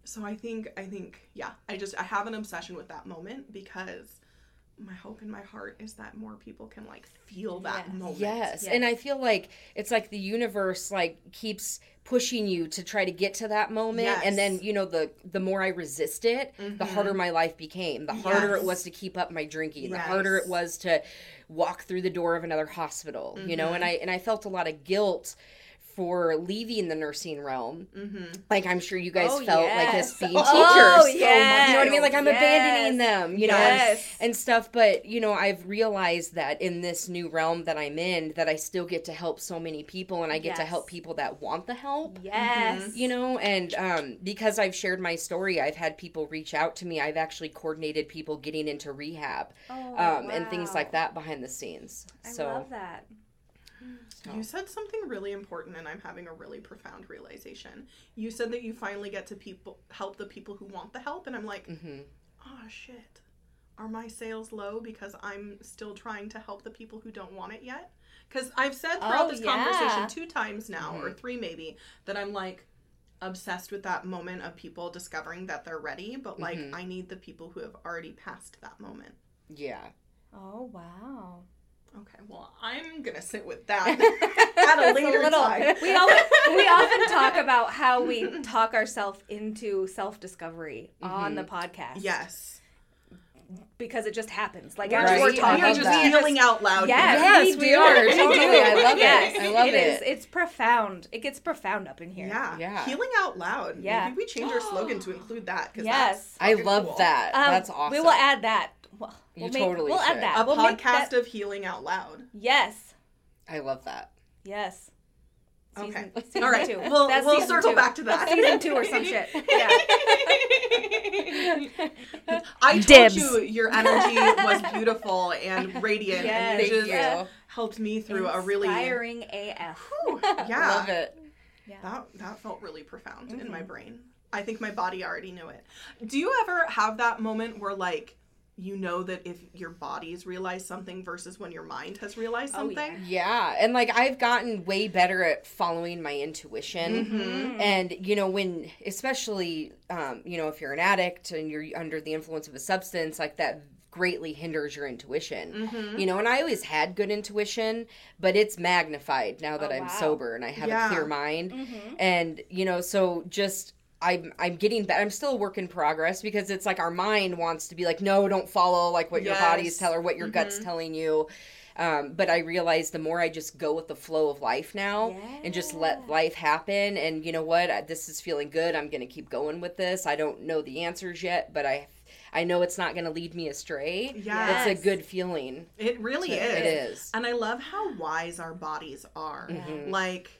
so I think I think yeah, I just I have an obsession with that moment because my hope in my heart is that more people can like feel that Yes. moment. Yes. Yes. And I feel like it's like the universe like keeps pushing you to try to get to that moment and then you know the the more I resist it, the harder mm-hmm. my life became. The harder it was to keep up my drinking. The harder it was to walk through the door of another hospital, you know, and mm-hmm. I and I felt a lot of guilt for leaving the nursing realm. Mm-hmm. Like I'm sure you guys Oh, felt like yes. as being Oh, teachers. yes. You know what I mean? Like I'm abandoning them, you know, and- Yes. and stuff. But you know, I've realized that in this new realm that I'm in, that I still get to help so many people, and I get to help people that want the help. Yes. You know, and um, because I've shared my story, I've had people reach out to me. I've actually coordinated people getting into rehab Oh, um, and things like that behind the scenes. I so love that. You said something really important and I'm having a really profound realization. You said that you finally get to people help the people who want the help and I'm like, hmm "Oh shit. Are my sales low because I'm still trying to help the people who don't want it yet?" Cuz I've said throughout Oh, this yeah. conversation two times now or Mhm. three maybe that I'm like obsessed with that moment of people discovering that they're ready, but like Mhm. I need the people who have already passed that moment. yeah. Oh wow. Okay, well, I'm going to sit with that [laughs] at a It's later little- time. We often, we often talk about how we talk ourselves into self discovery on the podcast. Yes. Because it just happens. Like Right. as we're talking, We're just that. feeling out loud. Yes, Yes, we, we are. Totally. I love it. Yes, I love It is. it. It's profound. It gets profound up in here. Yeah. Yeah. Healing out loud. Yeah. Maybe we change our [gasps] slogan to include that. 'cause Yes. that's I love cool. that. Um, That's awesome. We will add that. Well, You we'll make, totally We'll should. add that. A we'll podcast that- of healing out loud. Yes. I love that. Yes. Okay. Season, season All right. two. We'll, That's we'll circle two. back to that. Season two or some shit. Yeah. [laughs] I told Dibs. you your energy was beautiful and radiant, and you Yes, just yeah. helped me through a really Inspiring AF. Whew, [laughs] yeah. Love it. Yeah. That that felt really profound in Mm-hmm. my brain. I think my body already knew it. Do you ever have that moment where like you know that if your body's realized something versus when your mind has realized Oh, something? yeah. Yeah, and like I've gotten way better at following my intuition. Mm-hmm. And you know, when especially um, you know, if you're an addict and you're under the influence of a substance, like that greatly hinders your intuition. Mm-hmm. You know, and I always had good intuition, but it's magnified now that Oh, I'm wow. sober and I have Yeah. a clear mind. Mm-hmm. And you know, so just I'm I'm getting better. I'm still a work in progress because it's like our mind wants to be like, no, don't follow like what your body's Yes. tell or what your gut's Mhm. telling you. Um, but I realize the more I just go with the flow of life now and just let life happen, and you know what, this is feeling good. I'm gonna keep going with this. I don't know the answers yet, but I I know it's not gonna lead me astray. Yes. It's a good feeling. It really is. It is. And I love how wise our bodies are. Mhm. Like,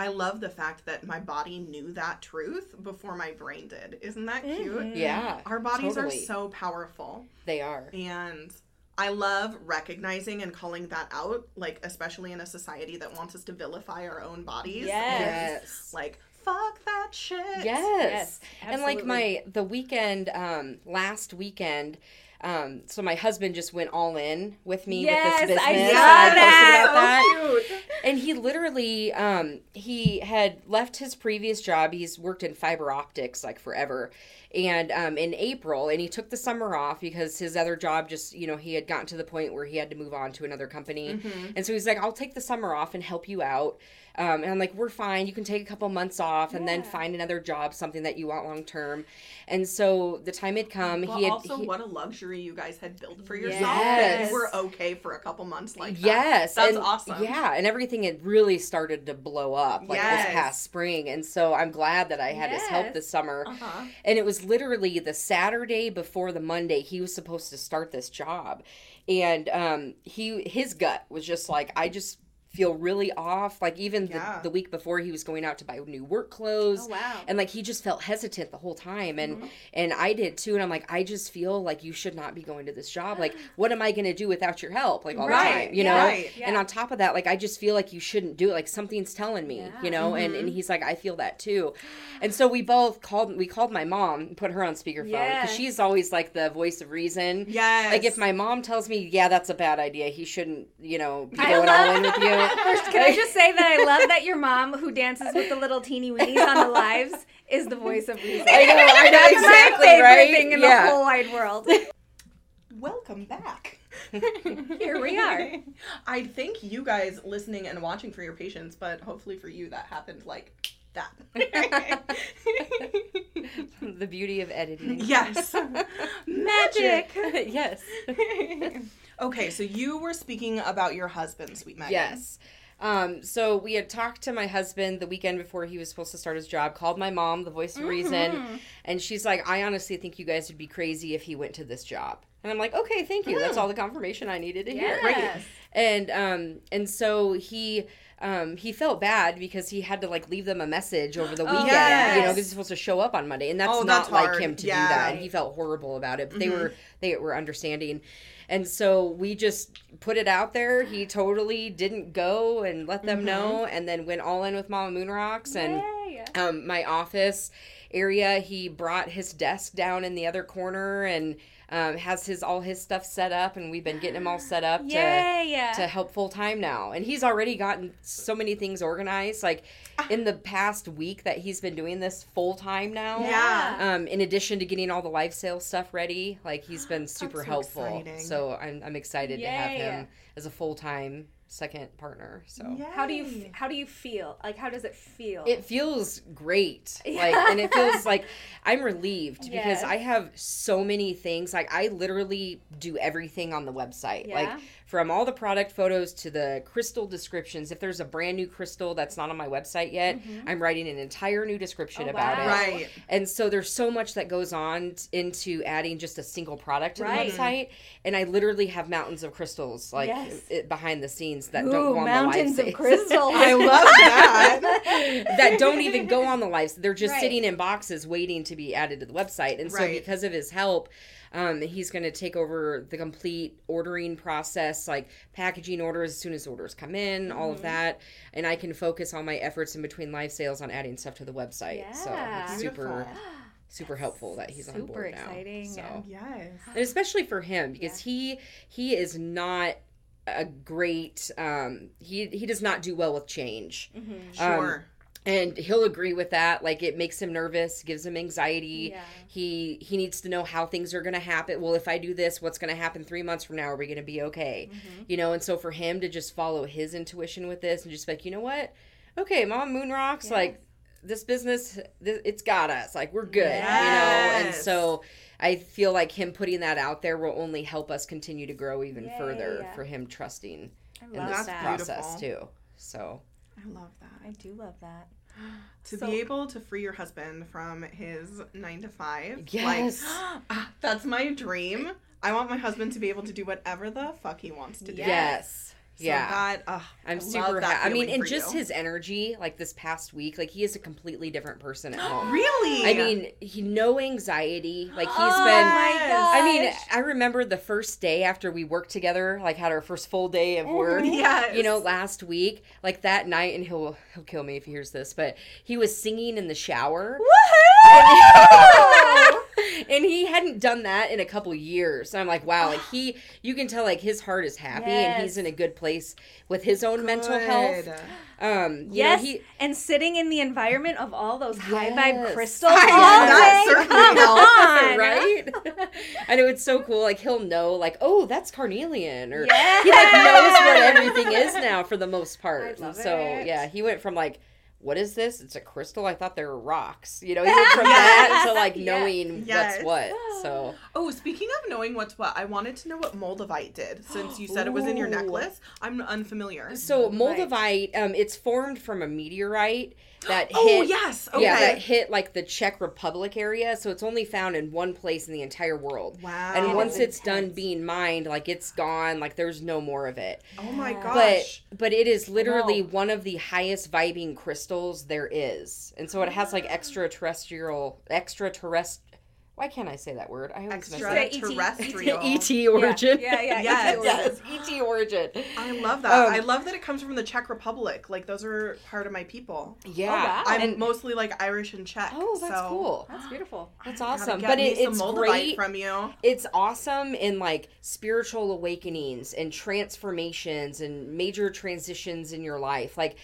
I love the fact that my body knew that truth before my brain did. Isn't that cute? Mhm. Yeah, Our bodies Totally. are so powerful. they are. And I love recognizing and calling that out, like, especially in a society that wants us to vilify our own bodies. Yes. Yes. Like, fuck that shit. Yes. Yes, And like my the weekend um last weekend um so my husband just went all in with me Yes, with this business. I and saw I posted that. about that. Cute. And he literally um he had left his previous job. He's worked in fiber optics like forever. And um in April and he took the summer off because his other job just, you know, he had gotten to the point where he had to move on to another company. Mhm. And so he's like, I'll take the summer off and help you out. Um, and I'm like, we're fine. You can take a couple months off and then find another job, something that you want long term. And so the time had come. Well, he had, also, he- what a luxury you guys had built for yourself. Yes. That you were okay for a couple months like that. yes, That's and- awesome. Yeah, and everything had really started to blow up like Yes. this past spring. And so I'm glad that I had his help this summer. Uh-huh. And it was literally the Saturday before the Monday he was supposed to start this job. And um he his gut was just like I just feel really off. Like even Yeah. the, the week before he was going out to buy new work clothes. Oh wow. And like he just felt hesitant the whole time and Mhm. and I did too and I'm like I just feel like you should not be going to this job. Like [gasps] what am I going to do without your help like all Right, the time, you yeah, know? Right. Yeah. And on top of that, like I just feel like you shouldn't do it. Like something's telling me, you know. And Mhm. and he's like, I feel that too. [gasps] And so we both called. We called my mom, and put her on speakerphone because she's always like the voice of reason. Yeah. Like if my mom tells me, yeah, that's a bad idea. He shouldn't, you know, be going all in with you. First, can I just say that I love that your mom, who dances with the little teeny weenies on the lives, is the voice of reason. I know, I know That's exactly, my favorite right? thing in Yeah. the whole wide world. Welcome back. Here we are. [laughs] I thank you guys listening and watching for your patience, but hopefully for you that happened like that. [laughs] the beauty of editing. yes. [laughs] Magic. [laughs] yes. okay, so you were speaking about your husband, sweet Megan. Yes. Um, so we had talked to my husband the weekend before he was supposed to start his job, called my mom, the voice of reason, Mhm. and she's like, I honestly think you guys would be crazy if he went to this job. And I'm like, okay, thank you. That's Mm. all the confirmation I needed to hear. Yes. And um and so he um he felt bad because he had to like leave them a message over the Oh, weekend, yes. you know, because he's supposed to show up on Monday, and that's Oh, not that's like him to Yeah. do that. And he felt horrible about it. But they Mhm. were they were understanding. And so we just put it out there. He totally didn't go and let them Mhm. know, and then went all in with Mama Moon Rocks and um, my office area. He brought his desk down in the other corner and um, has his all his stuff set up, and we've been getting him all set up to Yay. to help full time now. And he's already gotten so many things organized. Like in the past week that he's been doing this full time now. Yeah. Um, in addition to getting all the live sales stuff ready, like he's been [gasps] super so helpful. exciting. So I'm I'm excited to have him as a full time second partner. So How do you how do you feel? Like how does it feel? it feels great [laughs] like and it feels like i'm relieved because i have so many things like i literally do everything on the website Yeah. like from all the product photos to the crystal descriptions if there's a brand new crystal that's not on my website yet Mhm. i'm writing an entire new description Oh, about wow. it Right. and so there's so much that goes on t- into adding just a single product to Right. the website and i literally have mountains of crystals like Yes. it, behind the scenes that Ooh, don't go on mountains the of live crystals. [laughs] I love that. [laughs] that don't even go on the lives. They're just Right. sitting in boxes waiting to be added to the website. And so Right. because of his help, um, he's going to take over the complete ordering process, like packaging orders as soon as orders come in, all Mm-hmm. of that. And I can focus all my efforts in between live sales on adding stuff to the website. So Yeah. it's super, Beautiful. super [gasps] helpful that he's on Super board exciting. now. So. Yes. [gasps] And especially for him because he he is not a great um he he does not do well with change Mhm. Um, Sure. And he'll agree with that like it makes him nervous gives him anxiety Yeah. he he needs to know how things are going to happen well if i do this what's going to happen three months from now are we going to be okay Mm-hmm. you know and so for him to just follow his intuition with this and just be like you know what okay mom moon rocks Yeah. like this business th- it's got us like we're good you know and so i feel like him putting that out there will only help us continue to grow even Yeah, further for him trusting I in love this that. process beautiful. too so I love that. I do love that. [gasps] To So- be able to free your husband from his nine to five. Yes. Like, [gasps] ah, that's my dream. I want my husband to be able to do whatever the fuck he wants to do. Yes. So yeah That, I I'm love super happy. I mean, and just you. his energy, like this past week, like he is a completely different person at [gasps] home. Really? I mean, he no anxiety. Like he's oh been. my gosh. I mean, I remember the first day after we worked together, like had our first full day of mm-hmm. work. yes. You know, last week, like that night, and he'll he'll kill me if he hears this, but he was singing in the shower. Woohoo! [laughs] [laughs] [laughs] and he hadn't done that in a couple years. So I'm like, wow, like he, you can tell like his heart is happy and he's in a good place with his own mental health. Good. Um, yes, know, he, and sitting in the environment of all those high Yes. vibe crystals [laughs] I- all that Come on, right? I know it's so cool. Like he'll know, like, oh, that's carnelian, or Yes. he like knows what everything is now for the most part. So it. yeah, he went from like, what is this? It's a crystal. I thought they were rocks. You know, he [laughs] went from that to like knowing Yes. what's what. So [gasps] Oh, speaking of knowing what's what, I wanted to know what moldavite did. Since you said it was in your [gasps] necklace, I'm unfamiliar. so Moldavite. moldavite, um, it's formed from a meteorite that [gasps] Oh hit. yes. Okay. Yeah, that hit like the Czech Republic area, so it's only found in one place in the entire world. wow. And That once is it's done being mined, like it's gone, like there's no more of it. oh my But- gosh. But but it is literally know. one of the highest vibing crystals there is. And so it has like extraterrestrial extraterrestrial why can't I say that word? I always mess Say up. E.T. Extraterrestrial. [laughs] ET origin. Yeah, yeah, Yes. ET yes, ET origin. I love that. Um, I love that it comes from the Czech Republic. Like those are part of my people. Yeah. wow. I'm And- mostly like Irish and Czech. oh, that's so cool. That's beautiful. That's awesome. But it, it's Moldavite great. from you. it's awesome in like spiritual awakenings and transformations and major transitions in your life like I-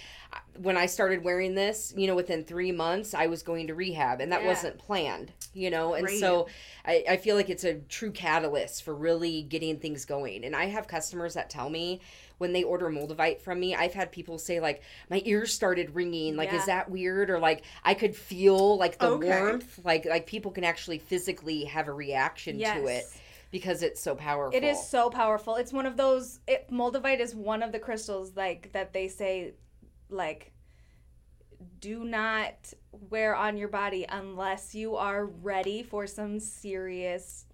when i started wearing this you know within three months i was going to rehab and that Yeah. wasn't planned you know and Great. so I, I feel like it's a true catalyst for really getting things going and i have customers that tell me when they order moldavite from me i've had people say like my ears started ringing like Yeah. is that weird or like i could feel like the Okay. warmth like like people can actually physically have a reaction to it because it's so powerful. It is so powerful. It's one of those. It, Moldavite is one of the crystals like that they say, like, do not wear on your body unless you are ready for some serious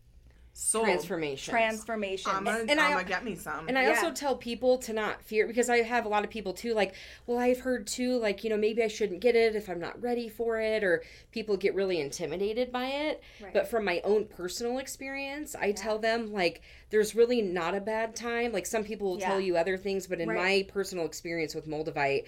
Sold. transformation. transformation. I'm gonna, And I- I'm gonna get me some. and I Yeah. also tell people to not fear because I have a lot of people too, like, well, I've heard too, like, you know, maybe I shouldn't get it if I'm not ready for it, or people get really intimidated by it. Right. But from my own personal experience, I tell them, like, there's really not a bad time. Like, some people will tell you other things, but in Right. my personal experience with Moldavite,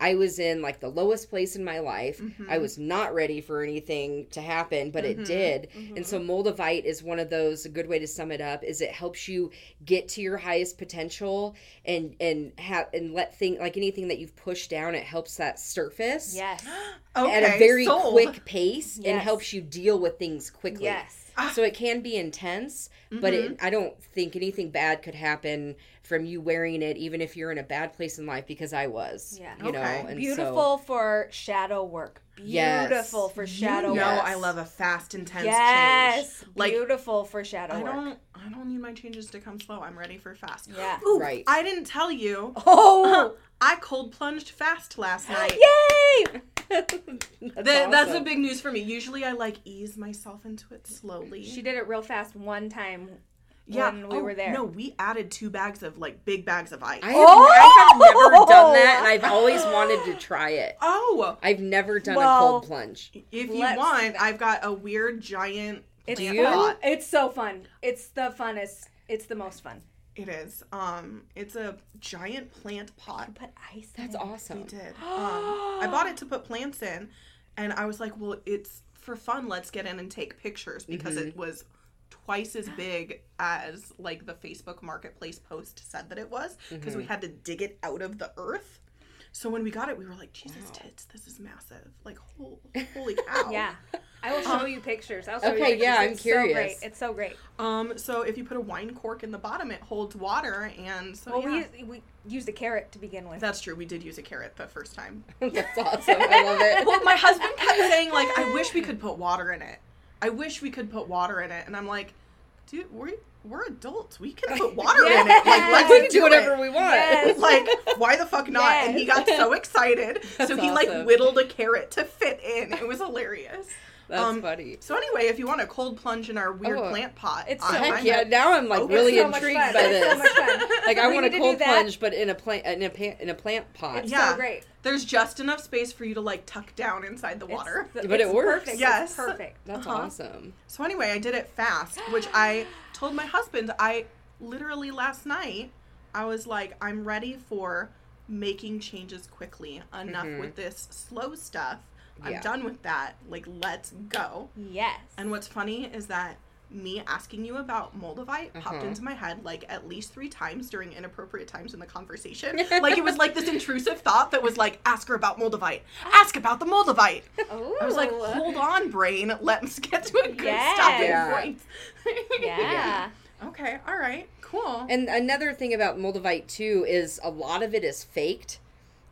I was in like the lowest place in my life. Mm-hmm. I was not ready for anything to happen, but it did. Mm-hmm. And so Moldavite is one of those a good way to sum it up is it helps you get to your highest potential and and have and let thing like anything that you've pushed down it helps that surface yes. okay, at a very sold. quick pace and helps you deal with things quickly. Yes. So it can be intense, but it, mm-hmm. I don't think anything bad could happen from you wearing it, even if you're in a bad place in life, because I was. Yeah. You know, Okay. and so- Beautiful for shadow work. Yes. Beautiful for shadow You know work. I love a fast, intense Yes. change. Like beautiful for shadow I work. don't, I don't need my changes to come slow. I'm ready for fast. Yeah. Ooh, Right. I didn't tell you. Oh! [laughs] I cold plunged fast last [gasps] night. Yay! [laughs] that's, Th- That's the big news for me. Usually I like ease myself into it slowly. She did it real fast one time yeah. when we oh, were there. No, we added two bags of like big bags of ice. I have, Oh! I have never done that, and I've always wanted to try it. [gasps] oh, I've never done a cold plunge. if you want, I've got a weird giant. It's you? It's so fun. It's the funnest. It's the most fun. It is. Um, it's a giant plant pot. Put ice. That's in it. We did. [gasps] Um, I bought it to put plants in, and I was like, well, it's for fun. Let's get in and take pictures because it was twice as big as like the Facebook Marketplace post said that it was because we had to dig it out of the earth. So when we got it, we were like, Jesus Wow. tits, this is massive. Like, hol- holy cow. [laughs] Yeah. I will show you pictures. I'll show Okay, you pictures. yeah, I'm It's curious. So great. It's so great. Um, so if you put a wine cork in the bottom, it holds water, and so Well, yeah. we, we used a carrot to begin with. That's true. We did use a carrot the first time. [laughs] That's awesome. I love it. Well, my husband kept saying like, I wish we could put water in it. I wish we could put water in it, and I'm like, dude, we're we're adults. We can put water in it. Like, let's we can do whatever it. we want. Yes. [laughs] like why the fuck not and he got so excited [laughs] so That's he like whittled a carrot to fit in it was hilarious That's Um, funny. so anyway if you want a cold plunge in our weird Oh, plant pot it's I- so I'm Heck yeah! Now I'm like Okay. really It's so much intrigued fun. by this. so much fun. [laughs] Like I We want a need to do cold plunge, but in a plant in a pa- in a plant pot. It's Yeah. so great. there's just enough space for you to like tuck down inside the water the- But it it's works. Perfect. Yes. It's perfect. That's Uh-huh. awesome. so anyway i did it fast which i told my husband i literally last night i was like i'm ready for making changes quickly enough Mhm. with this slow stuff i'm Yeah. done with that like let's go Yes. And what's funny is that me asking you about Moldavite popped Uh-huh. into my head like at least three times during inappropriate times in the conversation. [laughs] like it was like this intrusive thought that was like, ask her about Moldavite. Ask about the Moldavite. Oh. I was like, hold on, brain. Let's get to a good Yes. stopping Yeah. point. [laughs] Yeah. Okay, all right, cool. And another thing about Moldavite too is a lot of it is faked.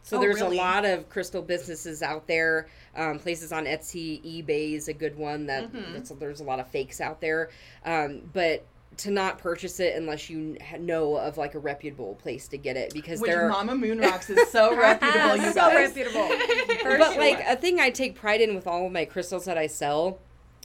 So Oh, there's really? a lot of crystal businesses out there. Um, places on Etsy, eBay is a good one. That Mhm. that's, there's a lot of fakes out there. Um, but to not purchase it unless you know of like a reputable place to get it because Which there. Mama Moon [laughs] Rocks is so reputable, you [laughs] so reputable. [laughs] But sure. like a thing I take pride in with all of my crystals that I sell.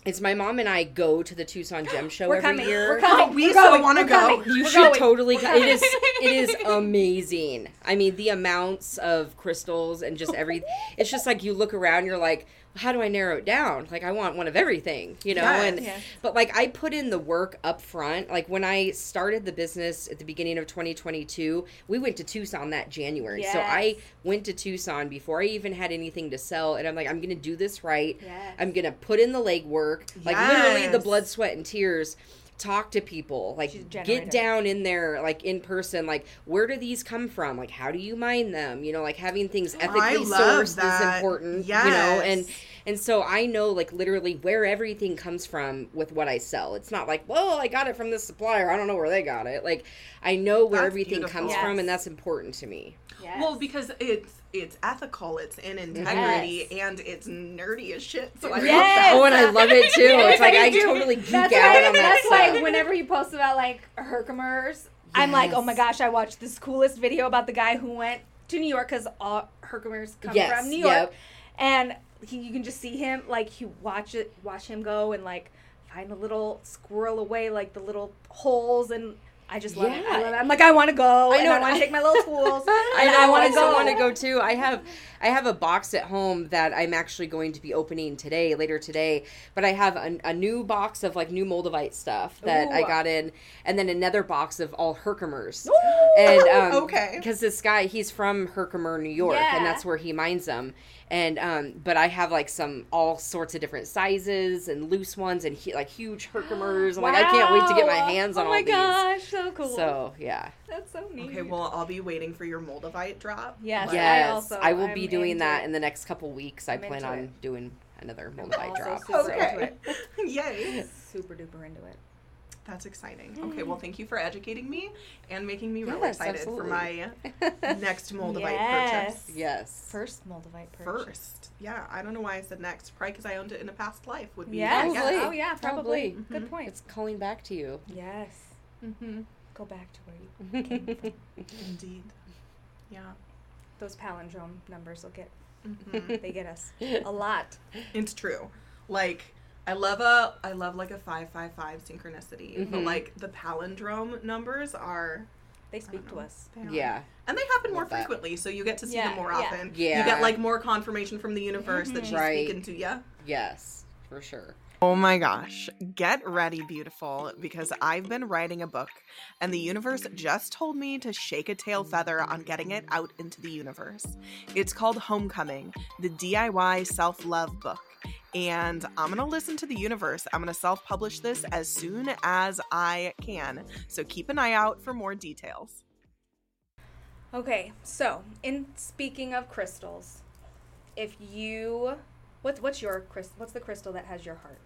Is my mom and I go to the Tucson Gem [gasps] Show We're every coming. year. We're coming. Oh, we We're so wanna go. coming. You We're should going. totally go. It coming. is it is [laughs] amazing. I mean, the amounts of crystals and just every it's just like you look around you're like, how do I narrow it down? Like I want one of everything, you know? Yes. And Yes. but like I put in the work up front. Like when I started the business at the beginning of 2022, we went to Tucson that January. So I went to Tucson before I even had anything to sell and I'm like I'm going to do this right. Yes. I'm going to put in the legwork. Like literally the blood, sweat and tears. Talk to people, like get down in there, like in person. Like, where do these come from? Like, how do you mine them? You know, like having things oh, ethically love sourced that. is important. Yeah, you know, and and so I know like literally where everything comes from with what I sell. It's not like, well, I got it from this supplier. I don't know where they got it. Like, I know where That's everything beautiful. comes Yes. from, and that's important to me. Yes. Well, because it's it's ethical, it's in integrity, and it's nerdy as shit. So I love that. Oh, and I love it too. [laughs] It's like I You totally geek that's out why, on that That's stuff. why whenever you post about like Herkimer's, I'm like, oh my gosh, I watched this coolest video about the guy who went to New York because all Herkimer's come Yes, from New York, yep. and he, you can just see him like you watch it, watch him go and like find a little squirrel away like the little holes and. I just love it. I love it. I'm like, I want to go. I know, I want to take my little [laughs] tools. I know. I want to go. want to go too. I have, I have a box at home that I'm actually going to be opening today, later today. But I have a, a new box of like new Moldavite stuff that I got in, and then another box of all Herkimers. [gasps] Ooh. And um, Okay. because this guy, he's from Herkimer, New York, Yeah. and that's where he mines them. And um, but I have like some all sorts of different sizes and loose ones and he, like huge Herkimers. I'm like, I can't wait to get my hands on oh all my these. gosh, so cool. So yeah. that's so neat. Okay, well, I'll be waiting for your Moldavite drop. Yes. But- I Yes, also- I will I'm be doing that it. in the next couple weeks. I I'm plan on it. doing another Moldavite drop. super so. into Okay. it. [laughs] Yay. Super duper into it. That's exciting. Okay, well, thank you for educating me and making me really Yes, excited for my [laughs] next Moldavite Yes. purchase. yes. First Moldavite purchase. First. Yeah, I don't know why I said next. Probably because I owned it in a past life would be Yes. my. Probably. Oh yeah, probably. Probably. Good Mhm. point. It's calling back to you. yes. Mm-hmm. Go back to where you [laughs] came from. Indeed. Yeah. Those palindrome numbers will get hmm [laughs] they get us a lot. it's true. Like I love a I love like a five five five synchronicity, but Mhm. like the palindrome numbers are They speak don't to us. They. Yeah. And they happen more that. frequently, so you get to see Yeah, them more yeah. often. Yeah. You get like more confirmation from the universe that Mhm. she's Right. speaking to you. Yes, for sure. Oh my gosh. Get ready, beautiful, because I've been writing a book, and the universe just told me to shake a tail feather on getting it out into the universe. It's called Homecoming, the DIY self love book. And I'm going to listen to the universe. I'm going to self publish this as soon as I can. So keep an eye out for more details. Okay, so in speaking of crystals, if you what's what's your crystal? What's the crystal that has your heart?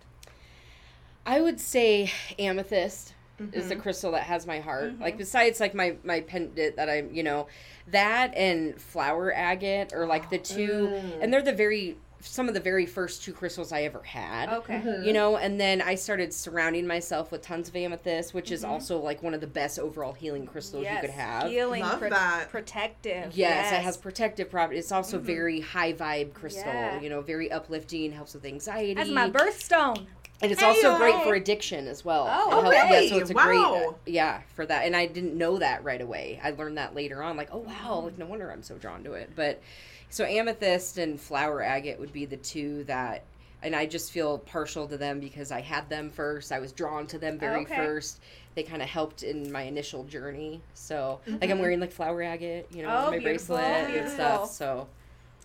I would say amethyst is Mm-hmm. the crystal that has my heart. Mm-hmm. Like besides like my my pendant that I'm, you know, that and flower agate or like the two Mm. and they're the very some of the very first two crystals I ever had. Okay. Mm-hmm. You know, and then I started surrounding myself with tons of amethyst, which is also like one of the best overall healing crystals you could have. Healing, Love pro- that. protective. Yes, it has protective properties. It's also Mm-hmm. very high vibe crystal. Yeah. You know, very uplifting, helps with anxiety. That's my birthstone. And it's also great for addiction as well. Oh, It helps- okay. yeah, so it's a great, Wow. yeah, for that. And I didn't know that right away. I learned that later on. Like, oh wow, like no wonder I'm so drawn to it. But so amethyst and flower agate would be the two that, and I just feel partial to them because I had them first. I was drawn to them very Okay. first. They kind of helped in my initial journey. So like Mm-hmm. I'm wearing like flower agate, you know, Oh, on my beautiful, bracelet and stuff. So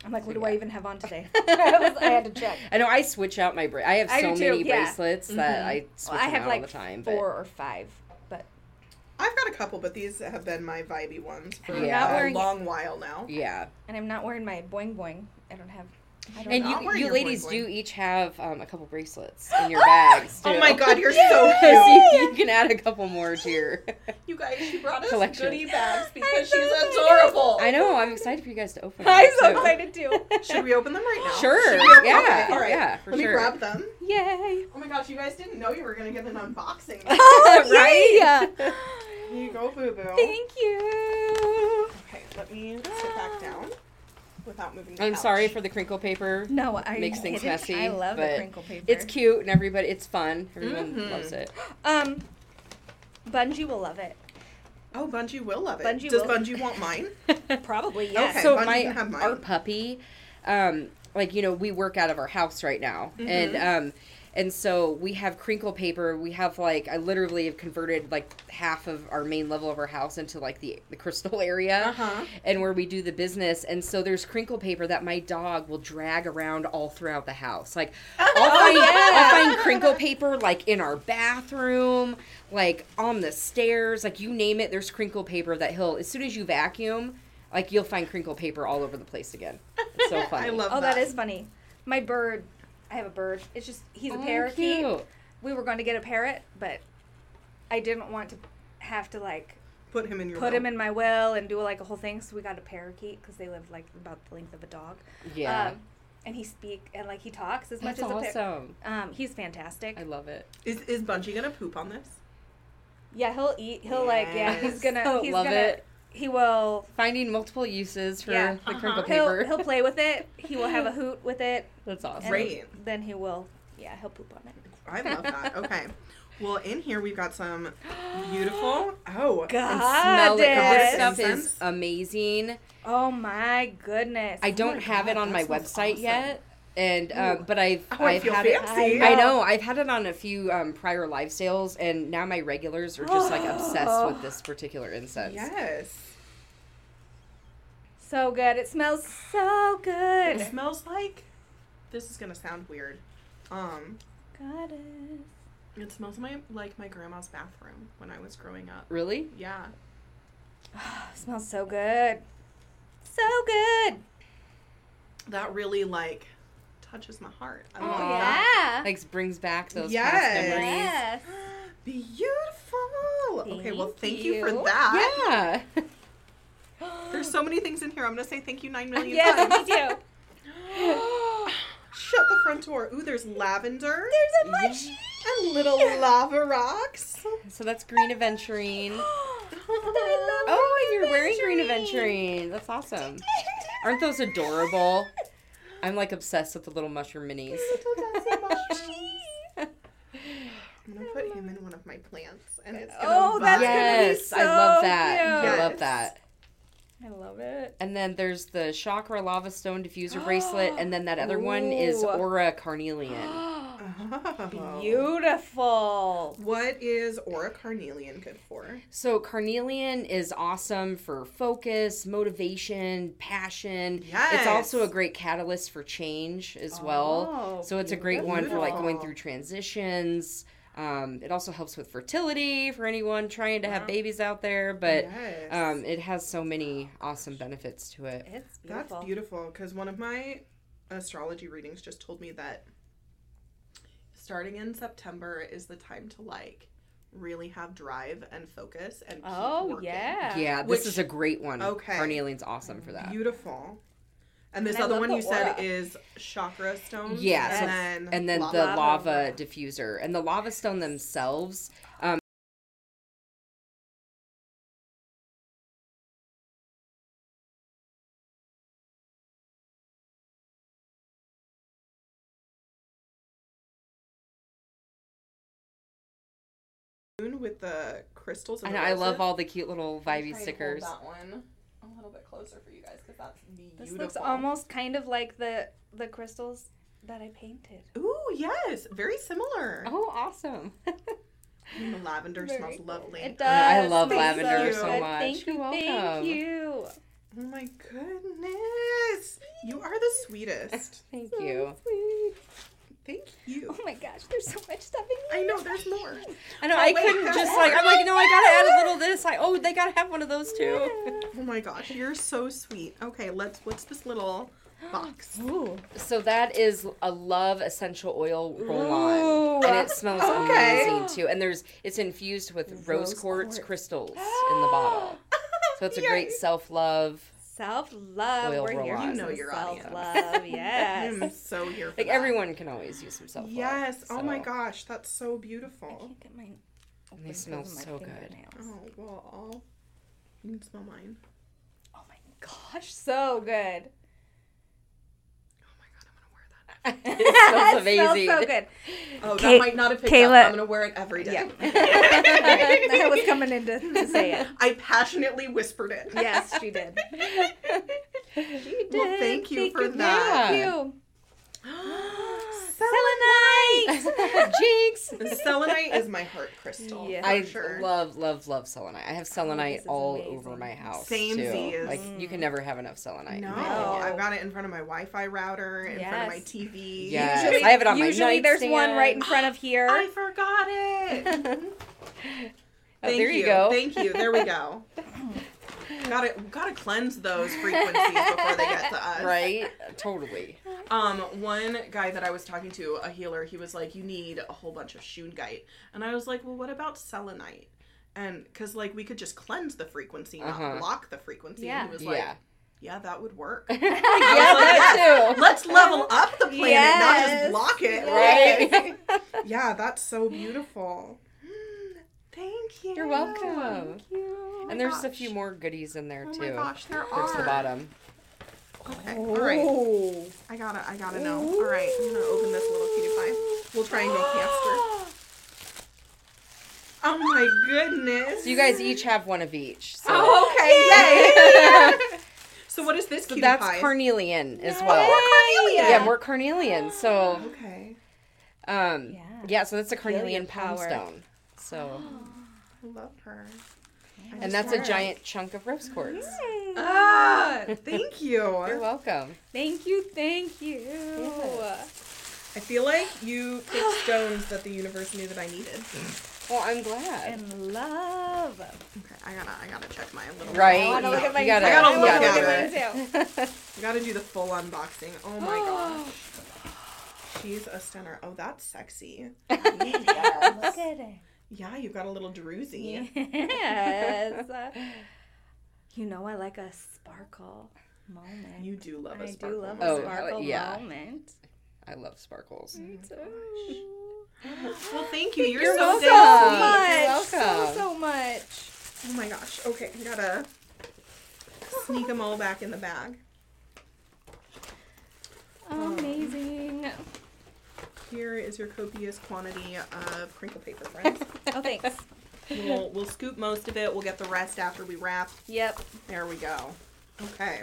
I'm like, what do Yeah. I even have on today? [laughs] [laughs] I, was- I had to check. I know I switch out my bra- I have I so do too, many yeah. bracelets that Mhm. I switch Well, I them have out like all the time. but- four or five, but I've got a couple, but these have been my vibey ones for I'm not a wearing- long while now. Yeah, and I'm not wearing my boing boing. I don't have. I don't and know. not you, wearing you your ladies bling do each have um, a couple bracelets in [laughs] your bags. Oh too. my god, you're [laughs] so [laughs] So cute. you, you can add a couple more to your. You guys, she brought us Collection. goodie bags because I'm so she's excited. adorable. I know. I'm excited for you guys to open. them, I'm so too. excited too. Should we open them right now? Sure, Should we open- yeah, okay, all right. yeah, for Let me sure. grab them. Yay! Oh my gosh, you guys didn't know you were gonna get an unboxing. Oh, Right? yay! Here you go, boo boo. Thank you. Okay, let me sit back down without moving. The I'm couch. sorry for the crinkle paper. No, I Makes things hate it. messy, I love the crinkle paper. It's cute and everybody. It's fun. Everyone Mhm. loves it. Um, Bungie will love it. Oh, Bungie will love it. Bungie Does will. Bungie want mine? [laughs] Probably yes. Okay. so Bungie my, can have mine. our puppy um like you know we work out of our house right now and Mm-hmm. um and so we have crinkle paper we have like i literally have converted like half of our main level of our house into like the the crystal [laughs] area Uh-huh. and where we do the business and so there's crinkle paper that my dog will drag around all throughout the house like Oh, I'll find, I'll find crinkle paper like in our bathroom like on the stairs like you name it there's crinkle paper that he'll as soon as you vacuum like you'll find crinkle paper all over the place again it's so [laughs] funny I love oh, that. that is funny. My bird. I have a bird. It's just he's a Oh, parakeet. cute. We were going to get a parrot, but I didn't want to have to like Put him in your put will. him in my will and do like a whole thing. So we got a parakeet because they live like about the length of a dog. yeah Um, and he speak and like he talks as that's much as a par- awesome um, he's fantastic. i love it Is is Bungie gonna poop on this? Yeah, he'll eat. He'll like yeah. He's gonna. [laughs] I He's love gonna. it He will. finding multiple uses for Yeah. the Uh-huh. crinkle He'll paper he'll play with it. He will have a [laughs] hoot with it. that's awesome and Great. Then he will. Yeah, he'll poop on it. I love that. [laughs] Okay. Well, in here we've got some beautiful. Oh, and smell it 'cause this stuff is amazing Oh my goodness. I don't my have it on my website awesome. yet, and um, but I've Oh, I I've feel had it. fancy. I know I've had it on a few um, prior live sales, and now my regulars are just like obsessed with this particular incense. Yes. So good. It smells so good. It smells like. This is gonna sound weird. Um, Goddess. it smells my like my grandma's bathroom when I was growing up. Really? Yeah. [sighs] smells so good. So good. That really like touches my heart. I Oh love that. yeah. Like brings back those Yes. past memories. Yes. [gasps] Beautiful. okay, well, Thank thank you. for that. Yeah. [gasps] There's so many things in here. I'm gonna say thank you nine million [laughs] Yes, times. me too. [gasps] Shut the front door. Ooh, there's lavender There's a much. and little lava rocks. so that's green aventurine. I love Oh, you're wearing green aventurine. aventurine. That's awesome. [laughs] Aren't those adorable? I'm like obsessed with the little mushroom minis. Little dancing [laughs] mushrooms. I'm gonna put him in one of my plants, and it's gonna Oh, that's vibe. gonna be Yes, I love so that. I love that. I love it. And then there's the chakra lava stone diffuser [gasps] bracelet, and then that other one is Ooh. aura carnelian. [gasps] Oh. Beautiful. What is aura carnelian good for? So carnelian is awesome for focus, motivation, passion. Yes. It's also a great catalyst for change as well. Oh, so it's a great one for like going through transitions. Um, it also helps with fertility for anyone trying to have babies out there, but Yes. um, it has so many awesome benefits to it. It's beautiful. That's beautiful because one of my astrology readings just told me that starting in September is the time to like really have drive and focus and keep Oh, working. yeah. Yeah, this Which- is a great one. Okay. Carnelian's awesome for that. Beautiful. And this And other one you said is chakra stones. Yeah, and then and then lava. the Lava. diffuser and the lava stone themselves um, with the crystals. and the i love all the cute little vibey trying to hold stickers That one little bit closer for you guys because that's beautiful. This looks almost kind of like the the crystals that I painted. Ooh, yes, very similar. oh awesome the [laughs] mm, lavender Very smells cool. lovely. It does. I love Thank lavender you. so much. Thank you. You're Thank you. Oh my goodness, you are the sweetest. [laughs] thank So you sweet. Thank you. Oh my gosh, there's so much stuff in here. I know there's more. i know Oh, i wait, couldn't just like i'm like no i gotta add a little this i oh they gotta have one of those too [laughs] Oh my gosh, you're so sweet. Okay, let's. What's this little box? [gasps] Ooh. so that is a love essential oil roll on and it smells [gasps] Okay. amazing too and there's it's infused with rose, Rose quartz, quartz. crystals [gasps] in the bottle so it's a great self-love Self love. Oil We're here You know some your audience. self-love. [laughs] Yes. I'm so here for like that. everyone can always use some self-love Yes. Oh my gosh, that's so beautiful. I beautiful. can't get mine. And they smell my so good. Oh well, I'll. You can smell mine. Oh my gosh, so good. Oh my god, I'm gonna wear that. [laughs] it smells It amazing. so good. Oh, Ka- that might not have picked Kayla- up. I'm gonna wear it every day. Yeah. [laughs] I was coming in to, to say it. I passionately whispered it. Yes, she did. [laughs] She did. Well, thank you for Thank that. Thank you. [gasps] [gasps] [gasps] Selenite. [laughs] Jinx. Selenite is my heart crystal. Yeah. I sure. love, love, love selenite. I have oh, selenite this is all amazing. over my house Same too. Z's. Like you can mm. never have enough selenite. No, in my No. opinion. I've got it in front of my Wi-Fi router, in front of my TV. Yes. Usually, I have it on my usually there's one right in front of [gasps] here. I forgot it. [laughs] Oh, Thank there you go. Thank you. There we go. [laughs] gotta gotta cleanse those frequencies before they get to [laughs] us. right? Totally. Um, one guy that I was talking to, a healer, he was like, "You need a whole bunch of shungite," and I was like, "Well, what about selenite?" And because like we could just cleanse the frequency, not Uh-huh. block the frequency. Yeah. And he was like, yeah. "Yeah, that would work." [laughs] yeah, that too. Let's level up the planet, not just block it. Right? [laughs] Yeah, that's so beautiful. Thank you. You're welcome. Oh my And there's a few more goodies in there Oh too. Oh my gosh, there Towards are. the bottom. Okay, all right. Oh. I gotta, I gotta know. All right, I'm gonna open this little cutie pie. We'll try and make hamster. Oh my goodness. So you guys each have one of each. So, Oh, okay, yay! [laughs] so what is this so that's pie? carnelian as Oh, well. more carnelian. Yeah, more carnelian. So, Okay, um, Yeah. yeah, so that's a carnelian palm power. stone. So, [gasps] I love her. and that's a giant chunk of rose quartz. Ah, [laughs] thank you. You're welcome. Thank you, thank you. I feel like you picked [sighs] stones that the universe knew that I needed. Well, I'm glad. And love. Okay, I gotta, I gotta check my little. Right. I gotta look at my [laughs] You gotta- I gotta look wanna at at mine too. I gotta do the full unboxing. Oh my [gasps] gosh. She's a stunner. Oh, that's sexy. [laughs] Look at it. Yeah, you got a little druzy. Yes. [laughs] [laughs] you know I like a sparkle moment. You do love a I sparkle. I do love Oh, a sparkle yeah. moment. I love sparkles. Mm, well, thank you. You're, You're so welcome. dang much. You're welcome. So so much. Oh my gosh. Okay, I gotta sneak them all back in the bag. Amazing. Here is your copious quantity of crinkle paper, friends. [laughs] Oh, thanks. we'll, we'll scoop most of it. We'll get the rest after we wrap. Yep. There we go. Okay.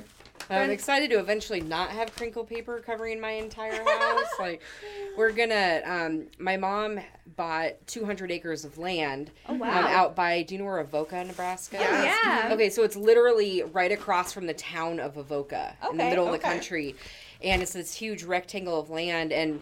I'm Friend- excited to eventually not have crinkle paper covering my entire house. [laughs] like, we're gonna. Um, my mom bought 200 acres of land Oh um, wow. out by. Do you know where Avoca, Nebraska? Yeah. Is? yeah. Okay, so it's literally right across from the town of Avoca in the Okay, middle of the country, and it's this huge rectangle of land and.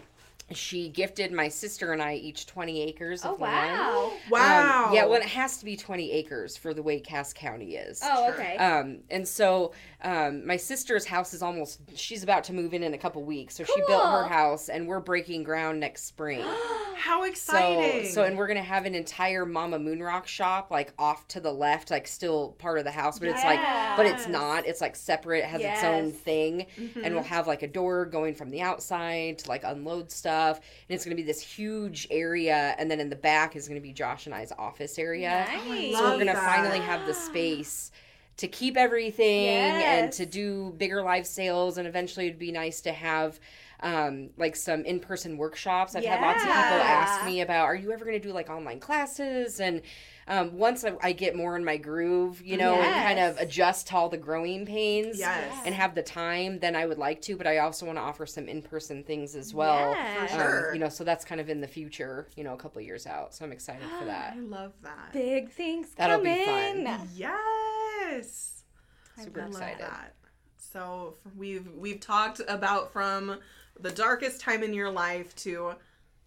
She gifted my sister and I each 20 acres Oh of land. wow. Wow. Um, yeah, well, it has to be 20 acres for the way Cass County is. Oh okay. Um, and so um, my sister's house is almost, she's about to move in in a couple weeks. So she built her house and we're breaking ground next spring. [gasps] How exciting. so, and we're gonna have an entire Mama Moonrock shop, like off to the left, like still part of the house, but it's like, but it's not. It's like separate. It has its own Yes. thing, Mhm. and we'll have like a door going from the outside to like unload stuff, and it's gonna be this huge area, and then in the back is gonna be Josh and I's office area. Nice. So we're gonna finally have the space to keep everything and to do bigger live sales, and eventually it'd be nice to have um, like some in-person workshops. I've had lots of people ask me about, are you ever going to do like online classes? And um, once I, I get more in my groove, you know, and kind of adjust to all the growing pains Yes. and have the time, then I would like to. But I also want to offer some in-person things as well. Yeah. For Um, sure. you know, so that's kind of in the future, you know, a couple years out. So I'm excited for that. [gasps] I love that. Big things That'll be coming. fun. Yes. Super I love excited. that. So we've we've talked about from the darkest time in your life to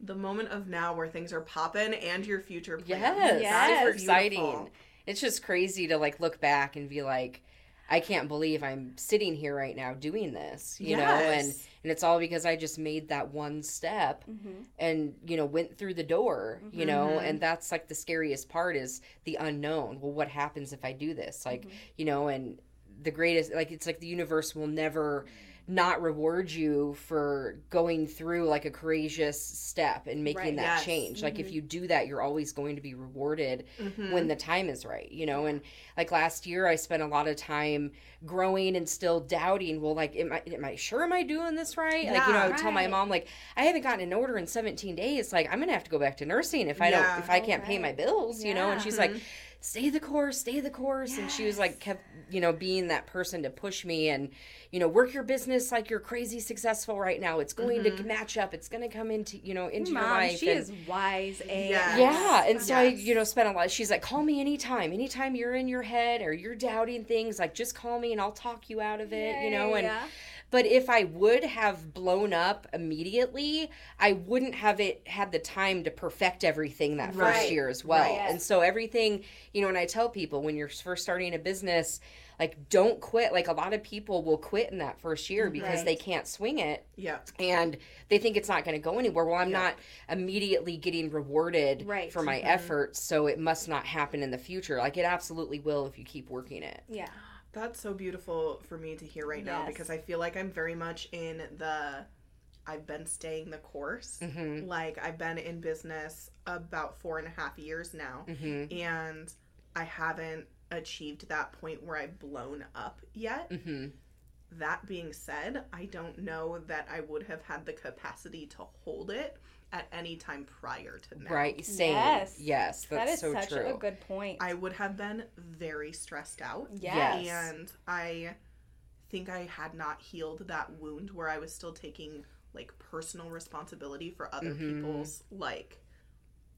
the moment of now where things are popping and your future plans. Yes, Yes. super Beautiful. exciting. It's just crazy to like look back and be like, I can't believe I'm sitting here right now doing this, you know, and and it's all because I just made that one step Mm-hmm. and you know went through the door, you know, Mhm. and that's like the scariest part is the unknown. Well, what happens if I do this? Like, Mm-hmm. you know, and the greatest like it's like the universe will never not reward you for going through like a courageous step and making Right. that Yes. change. Like if you do that, you're always going to be rewarded Mhm. when the time is right, you know. And like last year, I spent a lot of time growing and still doubting. Well, like, am I, am I sure? Am I doing this right? like, you know, I would tell my mom, like, I haven't gotten an order in 17 days. Like, I'm gonna have to go back to nursing if I Yeah. don't, if I can't pay my Right. bills, you know. And Yeah. she's like, stay the course, stay the course. And she was like, kept, you know, being that person to push me and, you know, work your business like you're crazy successful right now. It's going to mm-hmm. match up. It's going to come into, you know, into your life. she and- is wise. A. Yes. yeah, and so I, you know, spent a lot. She's like, call me anytime. Anytime you're in your head or you're doubting things, like just call me and I'll talk you out of it, you know. And Yeah. But if I would have blown up immediately, I wouldn't have it had the time to perfect everything that first year as well. Right. And so everything, you know, and I tell people when you're first starting a business, like don't quit. Like a lot of people will quit in that first year because Right. they can't swing it Yeah. and they think it's not going to go anywhere. Well, I'm Yeah. not immediately getting rewarded Right. for my Mhm. efforts, so it must not happen in the future. Like it absolutely will if you keep working it. Yeah. That's so beautiful for me to hear right now because I feel like I'm very much in the I've been staying the course. hmm Like I've been in business about four and a half years now. hmm and I haven't achieved that point where I've blown up yet. hmm That being said, I don't know that I would have had the capacity to hold it at any time prior to now. Right. Same. Yes. Yes. That's that is so such true. a good point. I would have been very stressed out. yes. Yes. And I think I had not healed that wound where I was still taking like personal responsibility for other Mhm. people's like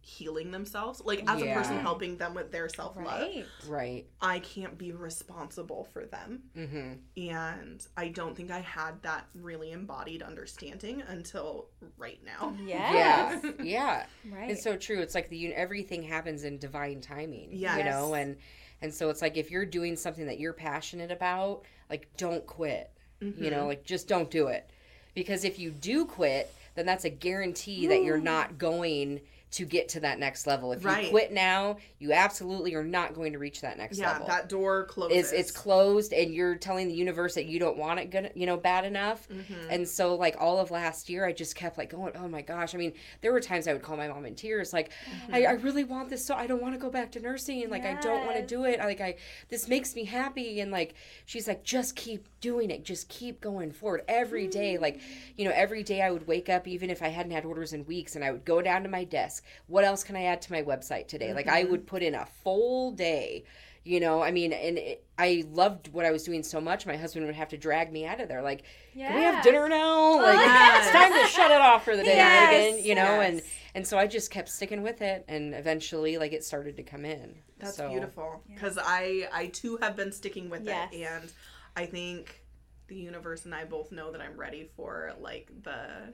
healing themselves. Like as a person helping them with their self love. Right. right. I can't be responsible for them. hmm And I don't think I had that really embodied understanding until right now. Yes. [laughs] Yeah. yeah. Right. It's so true. It's like the everything happens in divine timing. You know, and and so it's like if you're doing something that you're passionate about, like don't quit. Mm-hmm. You know, like just don't do it. Because if you do quit, then that's a guarantee that you're not going to get to that next level. If Right. you quit now, you absolutely are not going to reach that next yeah, level. Yeah, that door closes. it's it's closed and you're telling the universe that you don't want it good you know bad enough Mhm. and so like all of last year i just kept like going oh my gosh i mean there were times i would call my mom in tears like I, I really want this so i don't want to go back to nursing and like i don't want to do it I, like i this makes me happy and like she's like just keep doing it just keep going forward every day like you know every day i would wake up even if i hadn't had orders in weeks and i would go down to my desk what else can i add to my website today? Like i mm-hmm. would put in a full day you know? I mean and it, i loved what i was doing so much my husband would have to drag me out of there. Like can we have dinner now? Like Yes. it's time to shut it off for the day Yes. Megan, you know? And Yes. and so i just kept sticking with it and eventually like it started to come in. That's So- beautiful. Because I I too have been sticking with Yes. it, and I think the universe and I both know that I'm ready for like the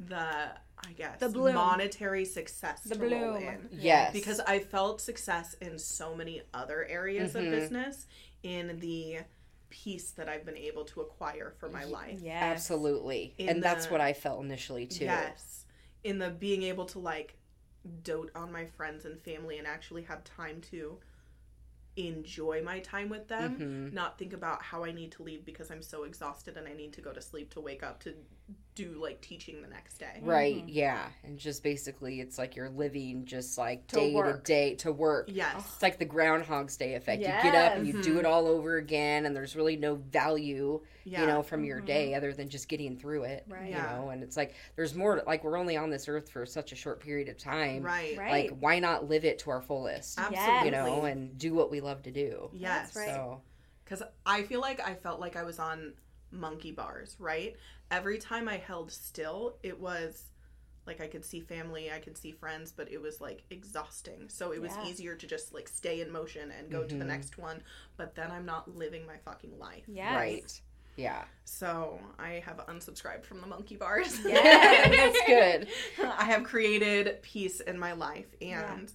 the I guess The bloom. monetary success The to roll bloom. in. Yes. Because I felt success in so many other areas Mhm. of business in the peace that I've been able to acquire for my life. Yes. Absolutely. In and that's what I felt initially too. Yes. In the being able to like dote on my friends and family and actually have time to enjoy my time with them, Mhm. not think about how I need to leave because I'm so exhausted and I need to go to sleep to wake up to do like teaching the next day. Right, mm-hmm. yeah. And just basically it's like you're living just like To day work. to day to work. Yes. It's like the Groundhog's Day effect. You get up and you Yes. do it all over again, and there's really no value, Yeah. you know, from your mm-hmm. day other than just getting through it. Right. You Yeah. know, and it's like there's more. Like we're only on this earth for such a short period of time. Right. Right. Like why not live it to our fullest? Absolutely. You know, and do what we love to do. Yes. That's right. So Because I feel like I felt like I was on monkey bars, right? Every time I held still, it was like I could see family, I could see friends, but it was like exhausting. So it was Yeah. easier to just like stay in motion and go to the Mhm. next one, but then I'm not living my fucking life. Yes. right. Yeah. So I have unsubscribed from the monkey bars. [laughs] Yes. That's good. [laughs] I have created peace in my life Yeah. and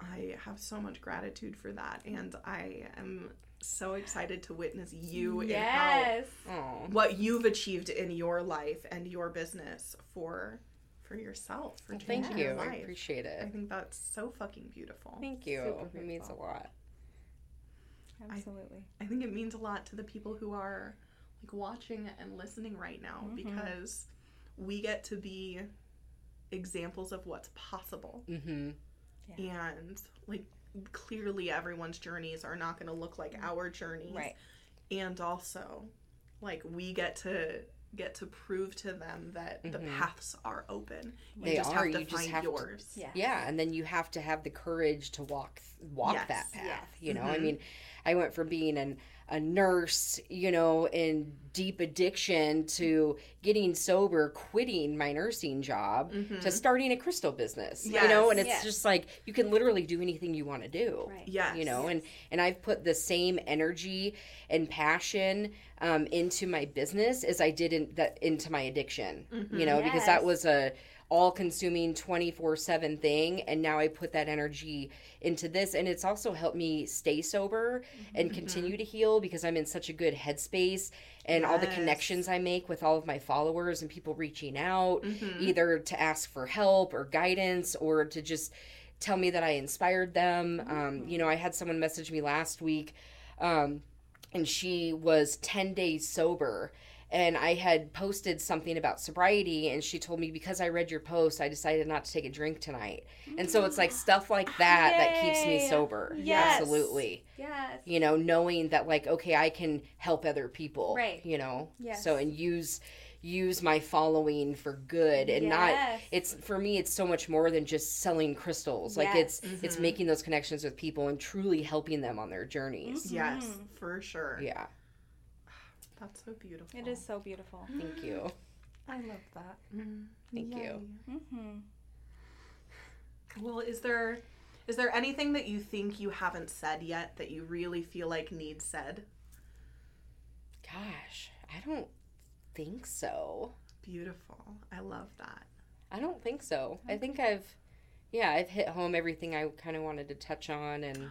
I have so much gratitude for that and I am so excited to witness you in how Yes. Oh. what you've achieved in your life and your business for for yourself. For Well, thank you. your I appreciate it. I think that's so fucking beautiful. Thank you. Super It means a lot. Absolutely. I think it means a lot to the people who are like watching and listening right now Mhm. because we get to be examples of what's possible. Mm-hmm. And like clearly everyone's journeys are not going to look like our journeys. Right. And also like we get to get to prove to them that the Mhm. paths are open. You They just are, have to you just find have to- yours. Yeah. Yeah, and then you have to have the courage to walk walk Yes. that path. Yes. You know, I Mhm. mean, I went from being an a nurse, you know, in deep addiction to getting sober, quitting my nursing job Mhm. to starting a crystal business. You know, and it's Yes. just like you can literally do anything you want to do. Right. Yes. You know, and and I've put the same energy and passion um, into my business as I did in that into my addiction. Mhm. You know, because that was a all consuming 24/7 thing and now I put that energy into this and it's also helped me stay sober and continue to heal because I'm in such a good headspace and all the connections I make with all of my followers and people reaching out Mhm. either to ask for help or guidance or to just tell me that I inspired them. Um, you know, I had someone message me last week, um, and she was 10 days sober. And I had posted something about sobriety, and she told me because I read your post, I decided not to take a drink tonight. And so it's like stuff like that that keeps me sober. Yes. Absolutely. Yes. You know, knowing that like, okay, I can help other people. Right. You know? Yes. So, and use use my following for good and not it's for me it's so much more than just selling crystals like it's it's Mhm. making those connections with people and truly helping them on their journeys Yes, Mhm. for sure. yeah That's so beautiful. It is so beautiful. [gasps] thank you I love that. Thank you. Mm-hmm. Well, is there is there anything that you think you haven't said yet that you really feel like needs said? gosh i don't think so Beautiful. I love that. i don't think so i think i've yeah i've hit home everything i kind of wanted to touch on and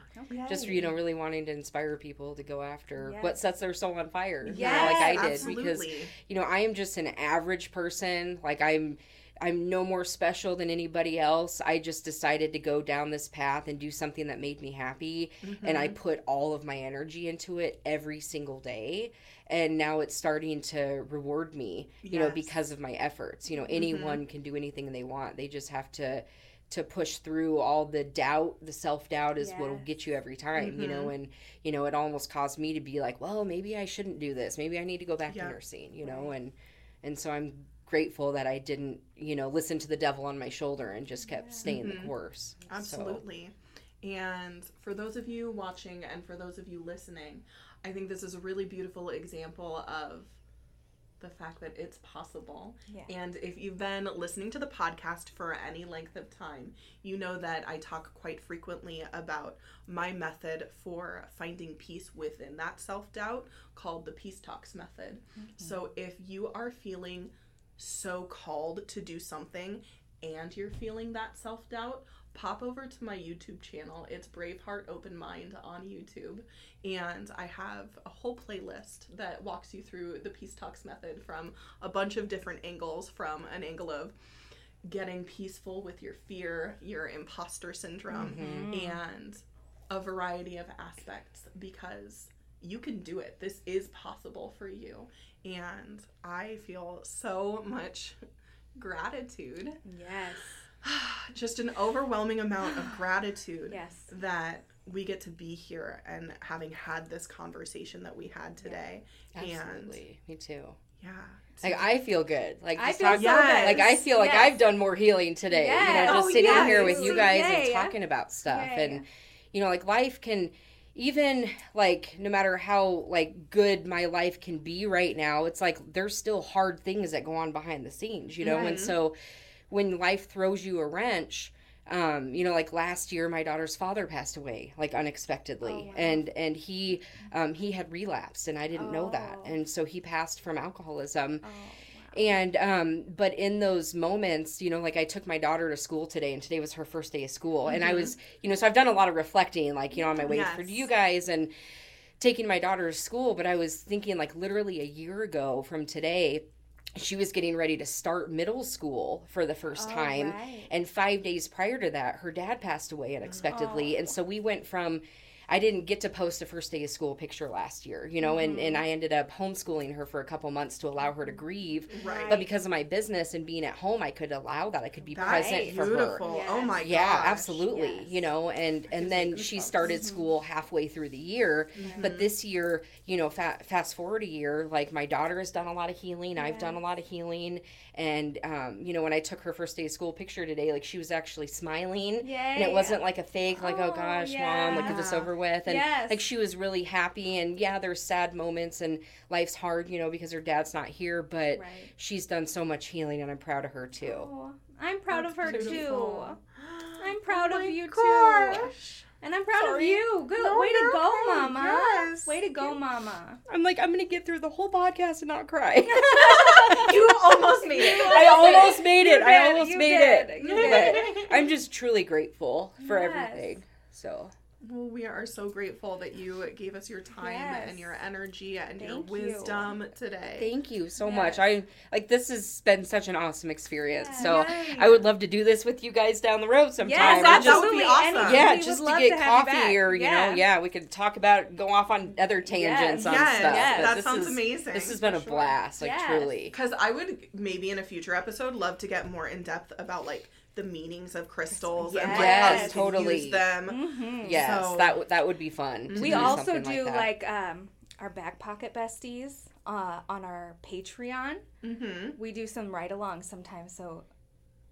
just you know really wanting to inspire people to go after what sets their soul on fire you know, like i did absolutely. because you know i am just an average person like i'm i'm no more special than anybody else. I just decided to go down this path and do something that made me happy and i mm-hmm. put all of my energy into it every single day and now it's starting to reward me you know because of my efforts. You know mm-hmm. anyone can do anything they want. They just have to to push through all the doubt the self-doubt is what'll get you every time you know mm-hmm. and you know it almost caused me to be like well maybe i shouldn't do this. Maybe i need to go back Yeah. to nursing you know and and so i'm grateful that i didn't you know listen to the devil on my shoulder and just kept staying the mm-hmm. course So, Absolutely. And for those of you watching and for those of you listening, I think this is a really beautiful example of the fact that it's possible. Yeah. And if you've been listening to the podcast for any length of time, you know that I talk quite frequently about my method for finding peace within that self doubt called the Peace Talks method. So if you are feeling so called to do something and you're feeling that self doubt, pop over to my YouTube channel. It's Brave Heart Open Mind on YouTube. And I have a whole playlist that walks you through the Peace Talks method from a bunch of different angles from an angle of getting peaceful with your fear, your imposter syndrome, mm-hmm. and a variety of aspects because you can do it. This is possible for you. And I feel so much gratitude, Yes. [sighs] just an overwhelming amount of [sighs] gratitude Yes. that we get to be here and having had this conversation that we had today. Absolutely. Me too. Yeah. Like I feel good. Like I feel talk- so Yes. good. like I feel like Yes. I've done more healing today. Yes. You know, just Oh, sitting yes. here with you guys and talking about stuff Yay. and you know, like life can even like no matter how like good my life can be right now, it's like there's still hard things that go on behind the scenes, you know? And Mhm. so when life throws you a wrench, um, you know, like last year, my daughter's father passed away, like unexpectedly, Oh, wow. and and he um, he had relapsed, and I didn't know that, Oh. and so he passed from alcoholism. Oh, wow. And um, but in those moments, you know, like I took my daughter to school today, and today was her first day of school, and I was, you know, so I've done a lot of reflecting, like you know, on my way for you guys and taking my daughter to school. But I was thinking, like literally a year ago from today, she was getting ready to start middle school for the first Oh, time, right. and five days prior to that, her dad passed away unexpectedly, and oh. so we went from. I didn't get to post a first day of school picture last year, you know, and, and mm-hmm. I ended up homeschooling her for a couple months to allow her to grieve. Right. But because of my business and being at home, I could allow that. I could be That's present for her. beautiful. Oh Yes. my Yeah, gosh. absolutely. Yes. You know, and and then me she goosebumps. started mm-hmm. school halfway through the year. Mm-hmm. But this year, you know, fa- fast forward a year, like my daughter has done a lot of healing. I've done a lot of healing, and um, you know, when I took her first day of school picture today, like she was actually smiling, Yeah. and it wasn't like a fake, like oh, Oh, gosh, mom, like get this yeah. Over with, and Yes. like she was really happy. And yeah, there's sad moments, and life's hard, you know, because her dad's not here, but Right. she's done so much healing, and I'm proud of her too. Oh, I'm proud of her That's too. I'm proud Oh of my you too. And I'm proud Sorry. of you. Good. No, Way to go, okay. Mama. Yes. Way to go, Mama. I'm like, I'm gonna get through the whole podcast and not cry. [laughs] you almost made it. I almost made it. I almost made did, it. you did. But I'm just truly grateful for Yes. everything. So Well, we are so grateful that you gave us your time Yes. and your energy and your Thank you. wisdom today. thank you so Yes. much. I like this has been such an awesome experience. Yeah. So Yay. I would love to do this with you guys down the road sometime. Yes, and that just- would be awesome. And yeah, we just to get to have you coffee or you yeah. know, yeah, we could talk about go off on other tangents on yes, stuff. yes, but that this sounds is- amazing. This has been for a sure. blast, like Yes. truly. Because I would maybe in a future episode love to get more in depth about like the meanings of crystals and like Yes, how to totally. use them. Mhm. Yes, So- that w- that would be fun. to We do also something do that. like, um, our back pocket besties uh, on our Patreon. Mm-hmm. We do some ride alongs sometimes. So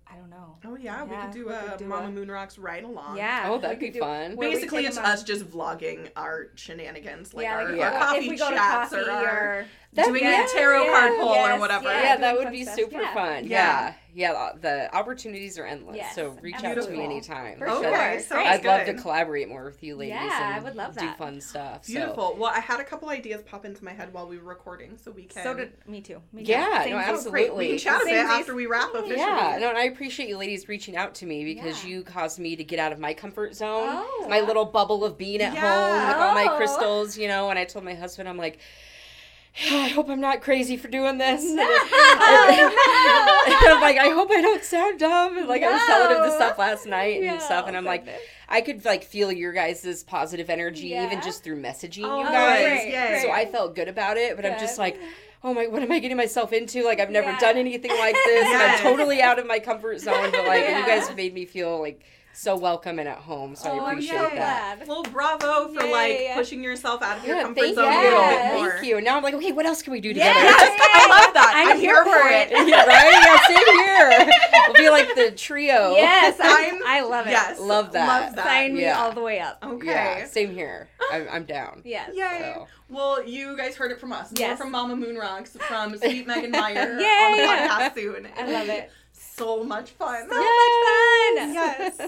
I don't know. Oh yeah, we could do we a could do Mama a- Moon Rocks ride along. Yeah. Oh, that'd be do- fun. Basically, it's us just vlogging our shenanigans, like yeah, our, Yeah. our coffee if we go to chats coffee or our or doing Yeah, a tarot card yeah, pull or whatever. yeah. yeah, that would be stuff. super Yeah. fun. Yeah. Yeah. yeah, The opportunities are endless. Yes, so reach out to me anytime. For because Okay, sure. so I'd love to collaborate more with you ladies. Yeah, I and would love Do fun stuff. so- Beautiful. Well, I had a couple ideas pop into my head while we were recording, so we can. So did me too. Me Yeah, too. no, Same Oh, thing. great. We can absolutely. chat a bit Same after we wrap officially. Yeah, no, and I appreciate you ladies reaching out to me because Yeah. you caused me to get out of my comfort zone, Oh. my little bubble of being at Yeah. home with all my Oh. crystals, you know. And I told my husband, I'm like, [sighs] I hope I'm not crazy for doing this. No. [laughs] I'm like, I hope I don't sound dumb. And like I was telling him this stuff last night and Yeah, stuff, and I'm like. I could like feel your guys' positive energy Yeah. even just through messaging Oh, you guys. great, Yay. So. I felt good about it, but I'm just like, oh my, what am I getting myself into? Like I've never Yeah. done anything like this, I'm totally out of my comfort zone. But like Yeah. you guys made me feel like so welcome and at home. So Oh, I I'm appreciate so that. glad. Well, bravo for Yay. like pushing yourself out of your Yeah, comfort zone you. a little bit more. Thank you. Now I'm like, okay, what else can we do together? Yes. Yes, I love that. I'm here for it. [laughs] yeah, right? Yeah, same here. [laughs] We'll be like the trio. Yes, I'm- I, I love it. Yes, Love that. Love that. Sign me Yeah. all the way up. Okay. Yeah, same here. I'm, I'm down. [gasps] Yes. Yay. So. Well, you guys heard it from us. More Yes. from Mama Moon Rocks, from [laughs] Sweet Megan Meyer on the podcast soon. I love it. So much fun. So much fun. Yes.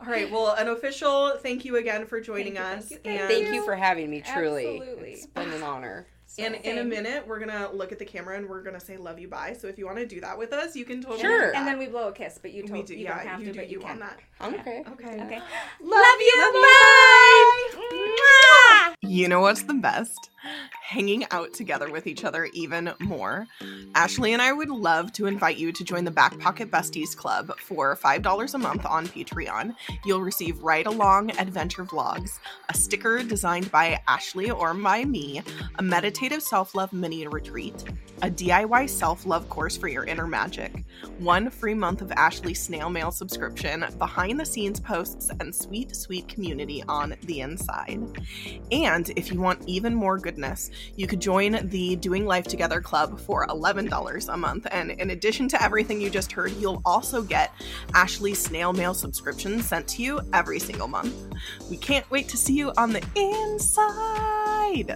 All right. Well, an official thank you again for joining Thank you, us. thank you, and Thank you for having me, truly. Absolutely. It's been an honor. So And in a minute, we're gonna look at the camera and we're gonna say "love you, bye." So if you want to do that with us, you can totally. Sure. do that. And then we blow a kiss, but you, told, do. you yeah, don't have you to, do but you, you can. that. I'm okay. Okay. Okay. Love you, Love bye. Mwah! You know what's the best? Hanging out together with each other even more. Ashley and I would love to invite you to join the Back Pocket Besties Club for $5 a month on Patreon. You'll receive ride along adventure vlogs, a sticker designed by Ashley or by me, a meditative self love mini retreat, a DIY self love course for your inner magic, one free month of Ashley's snail mail subscription, behind the scenes posts, and sweet, sweet community on the inside. And if you want even more goodness, you could join the Doing Life Together Club for $11 a month. And in addition to everything you just heard, you'll also get Ashley's snail mail subscription sent to you every single month. We can't wait to see you on the inside.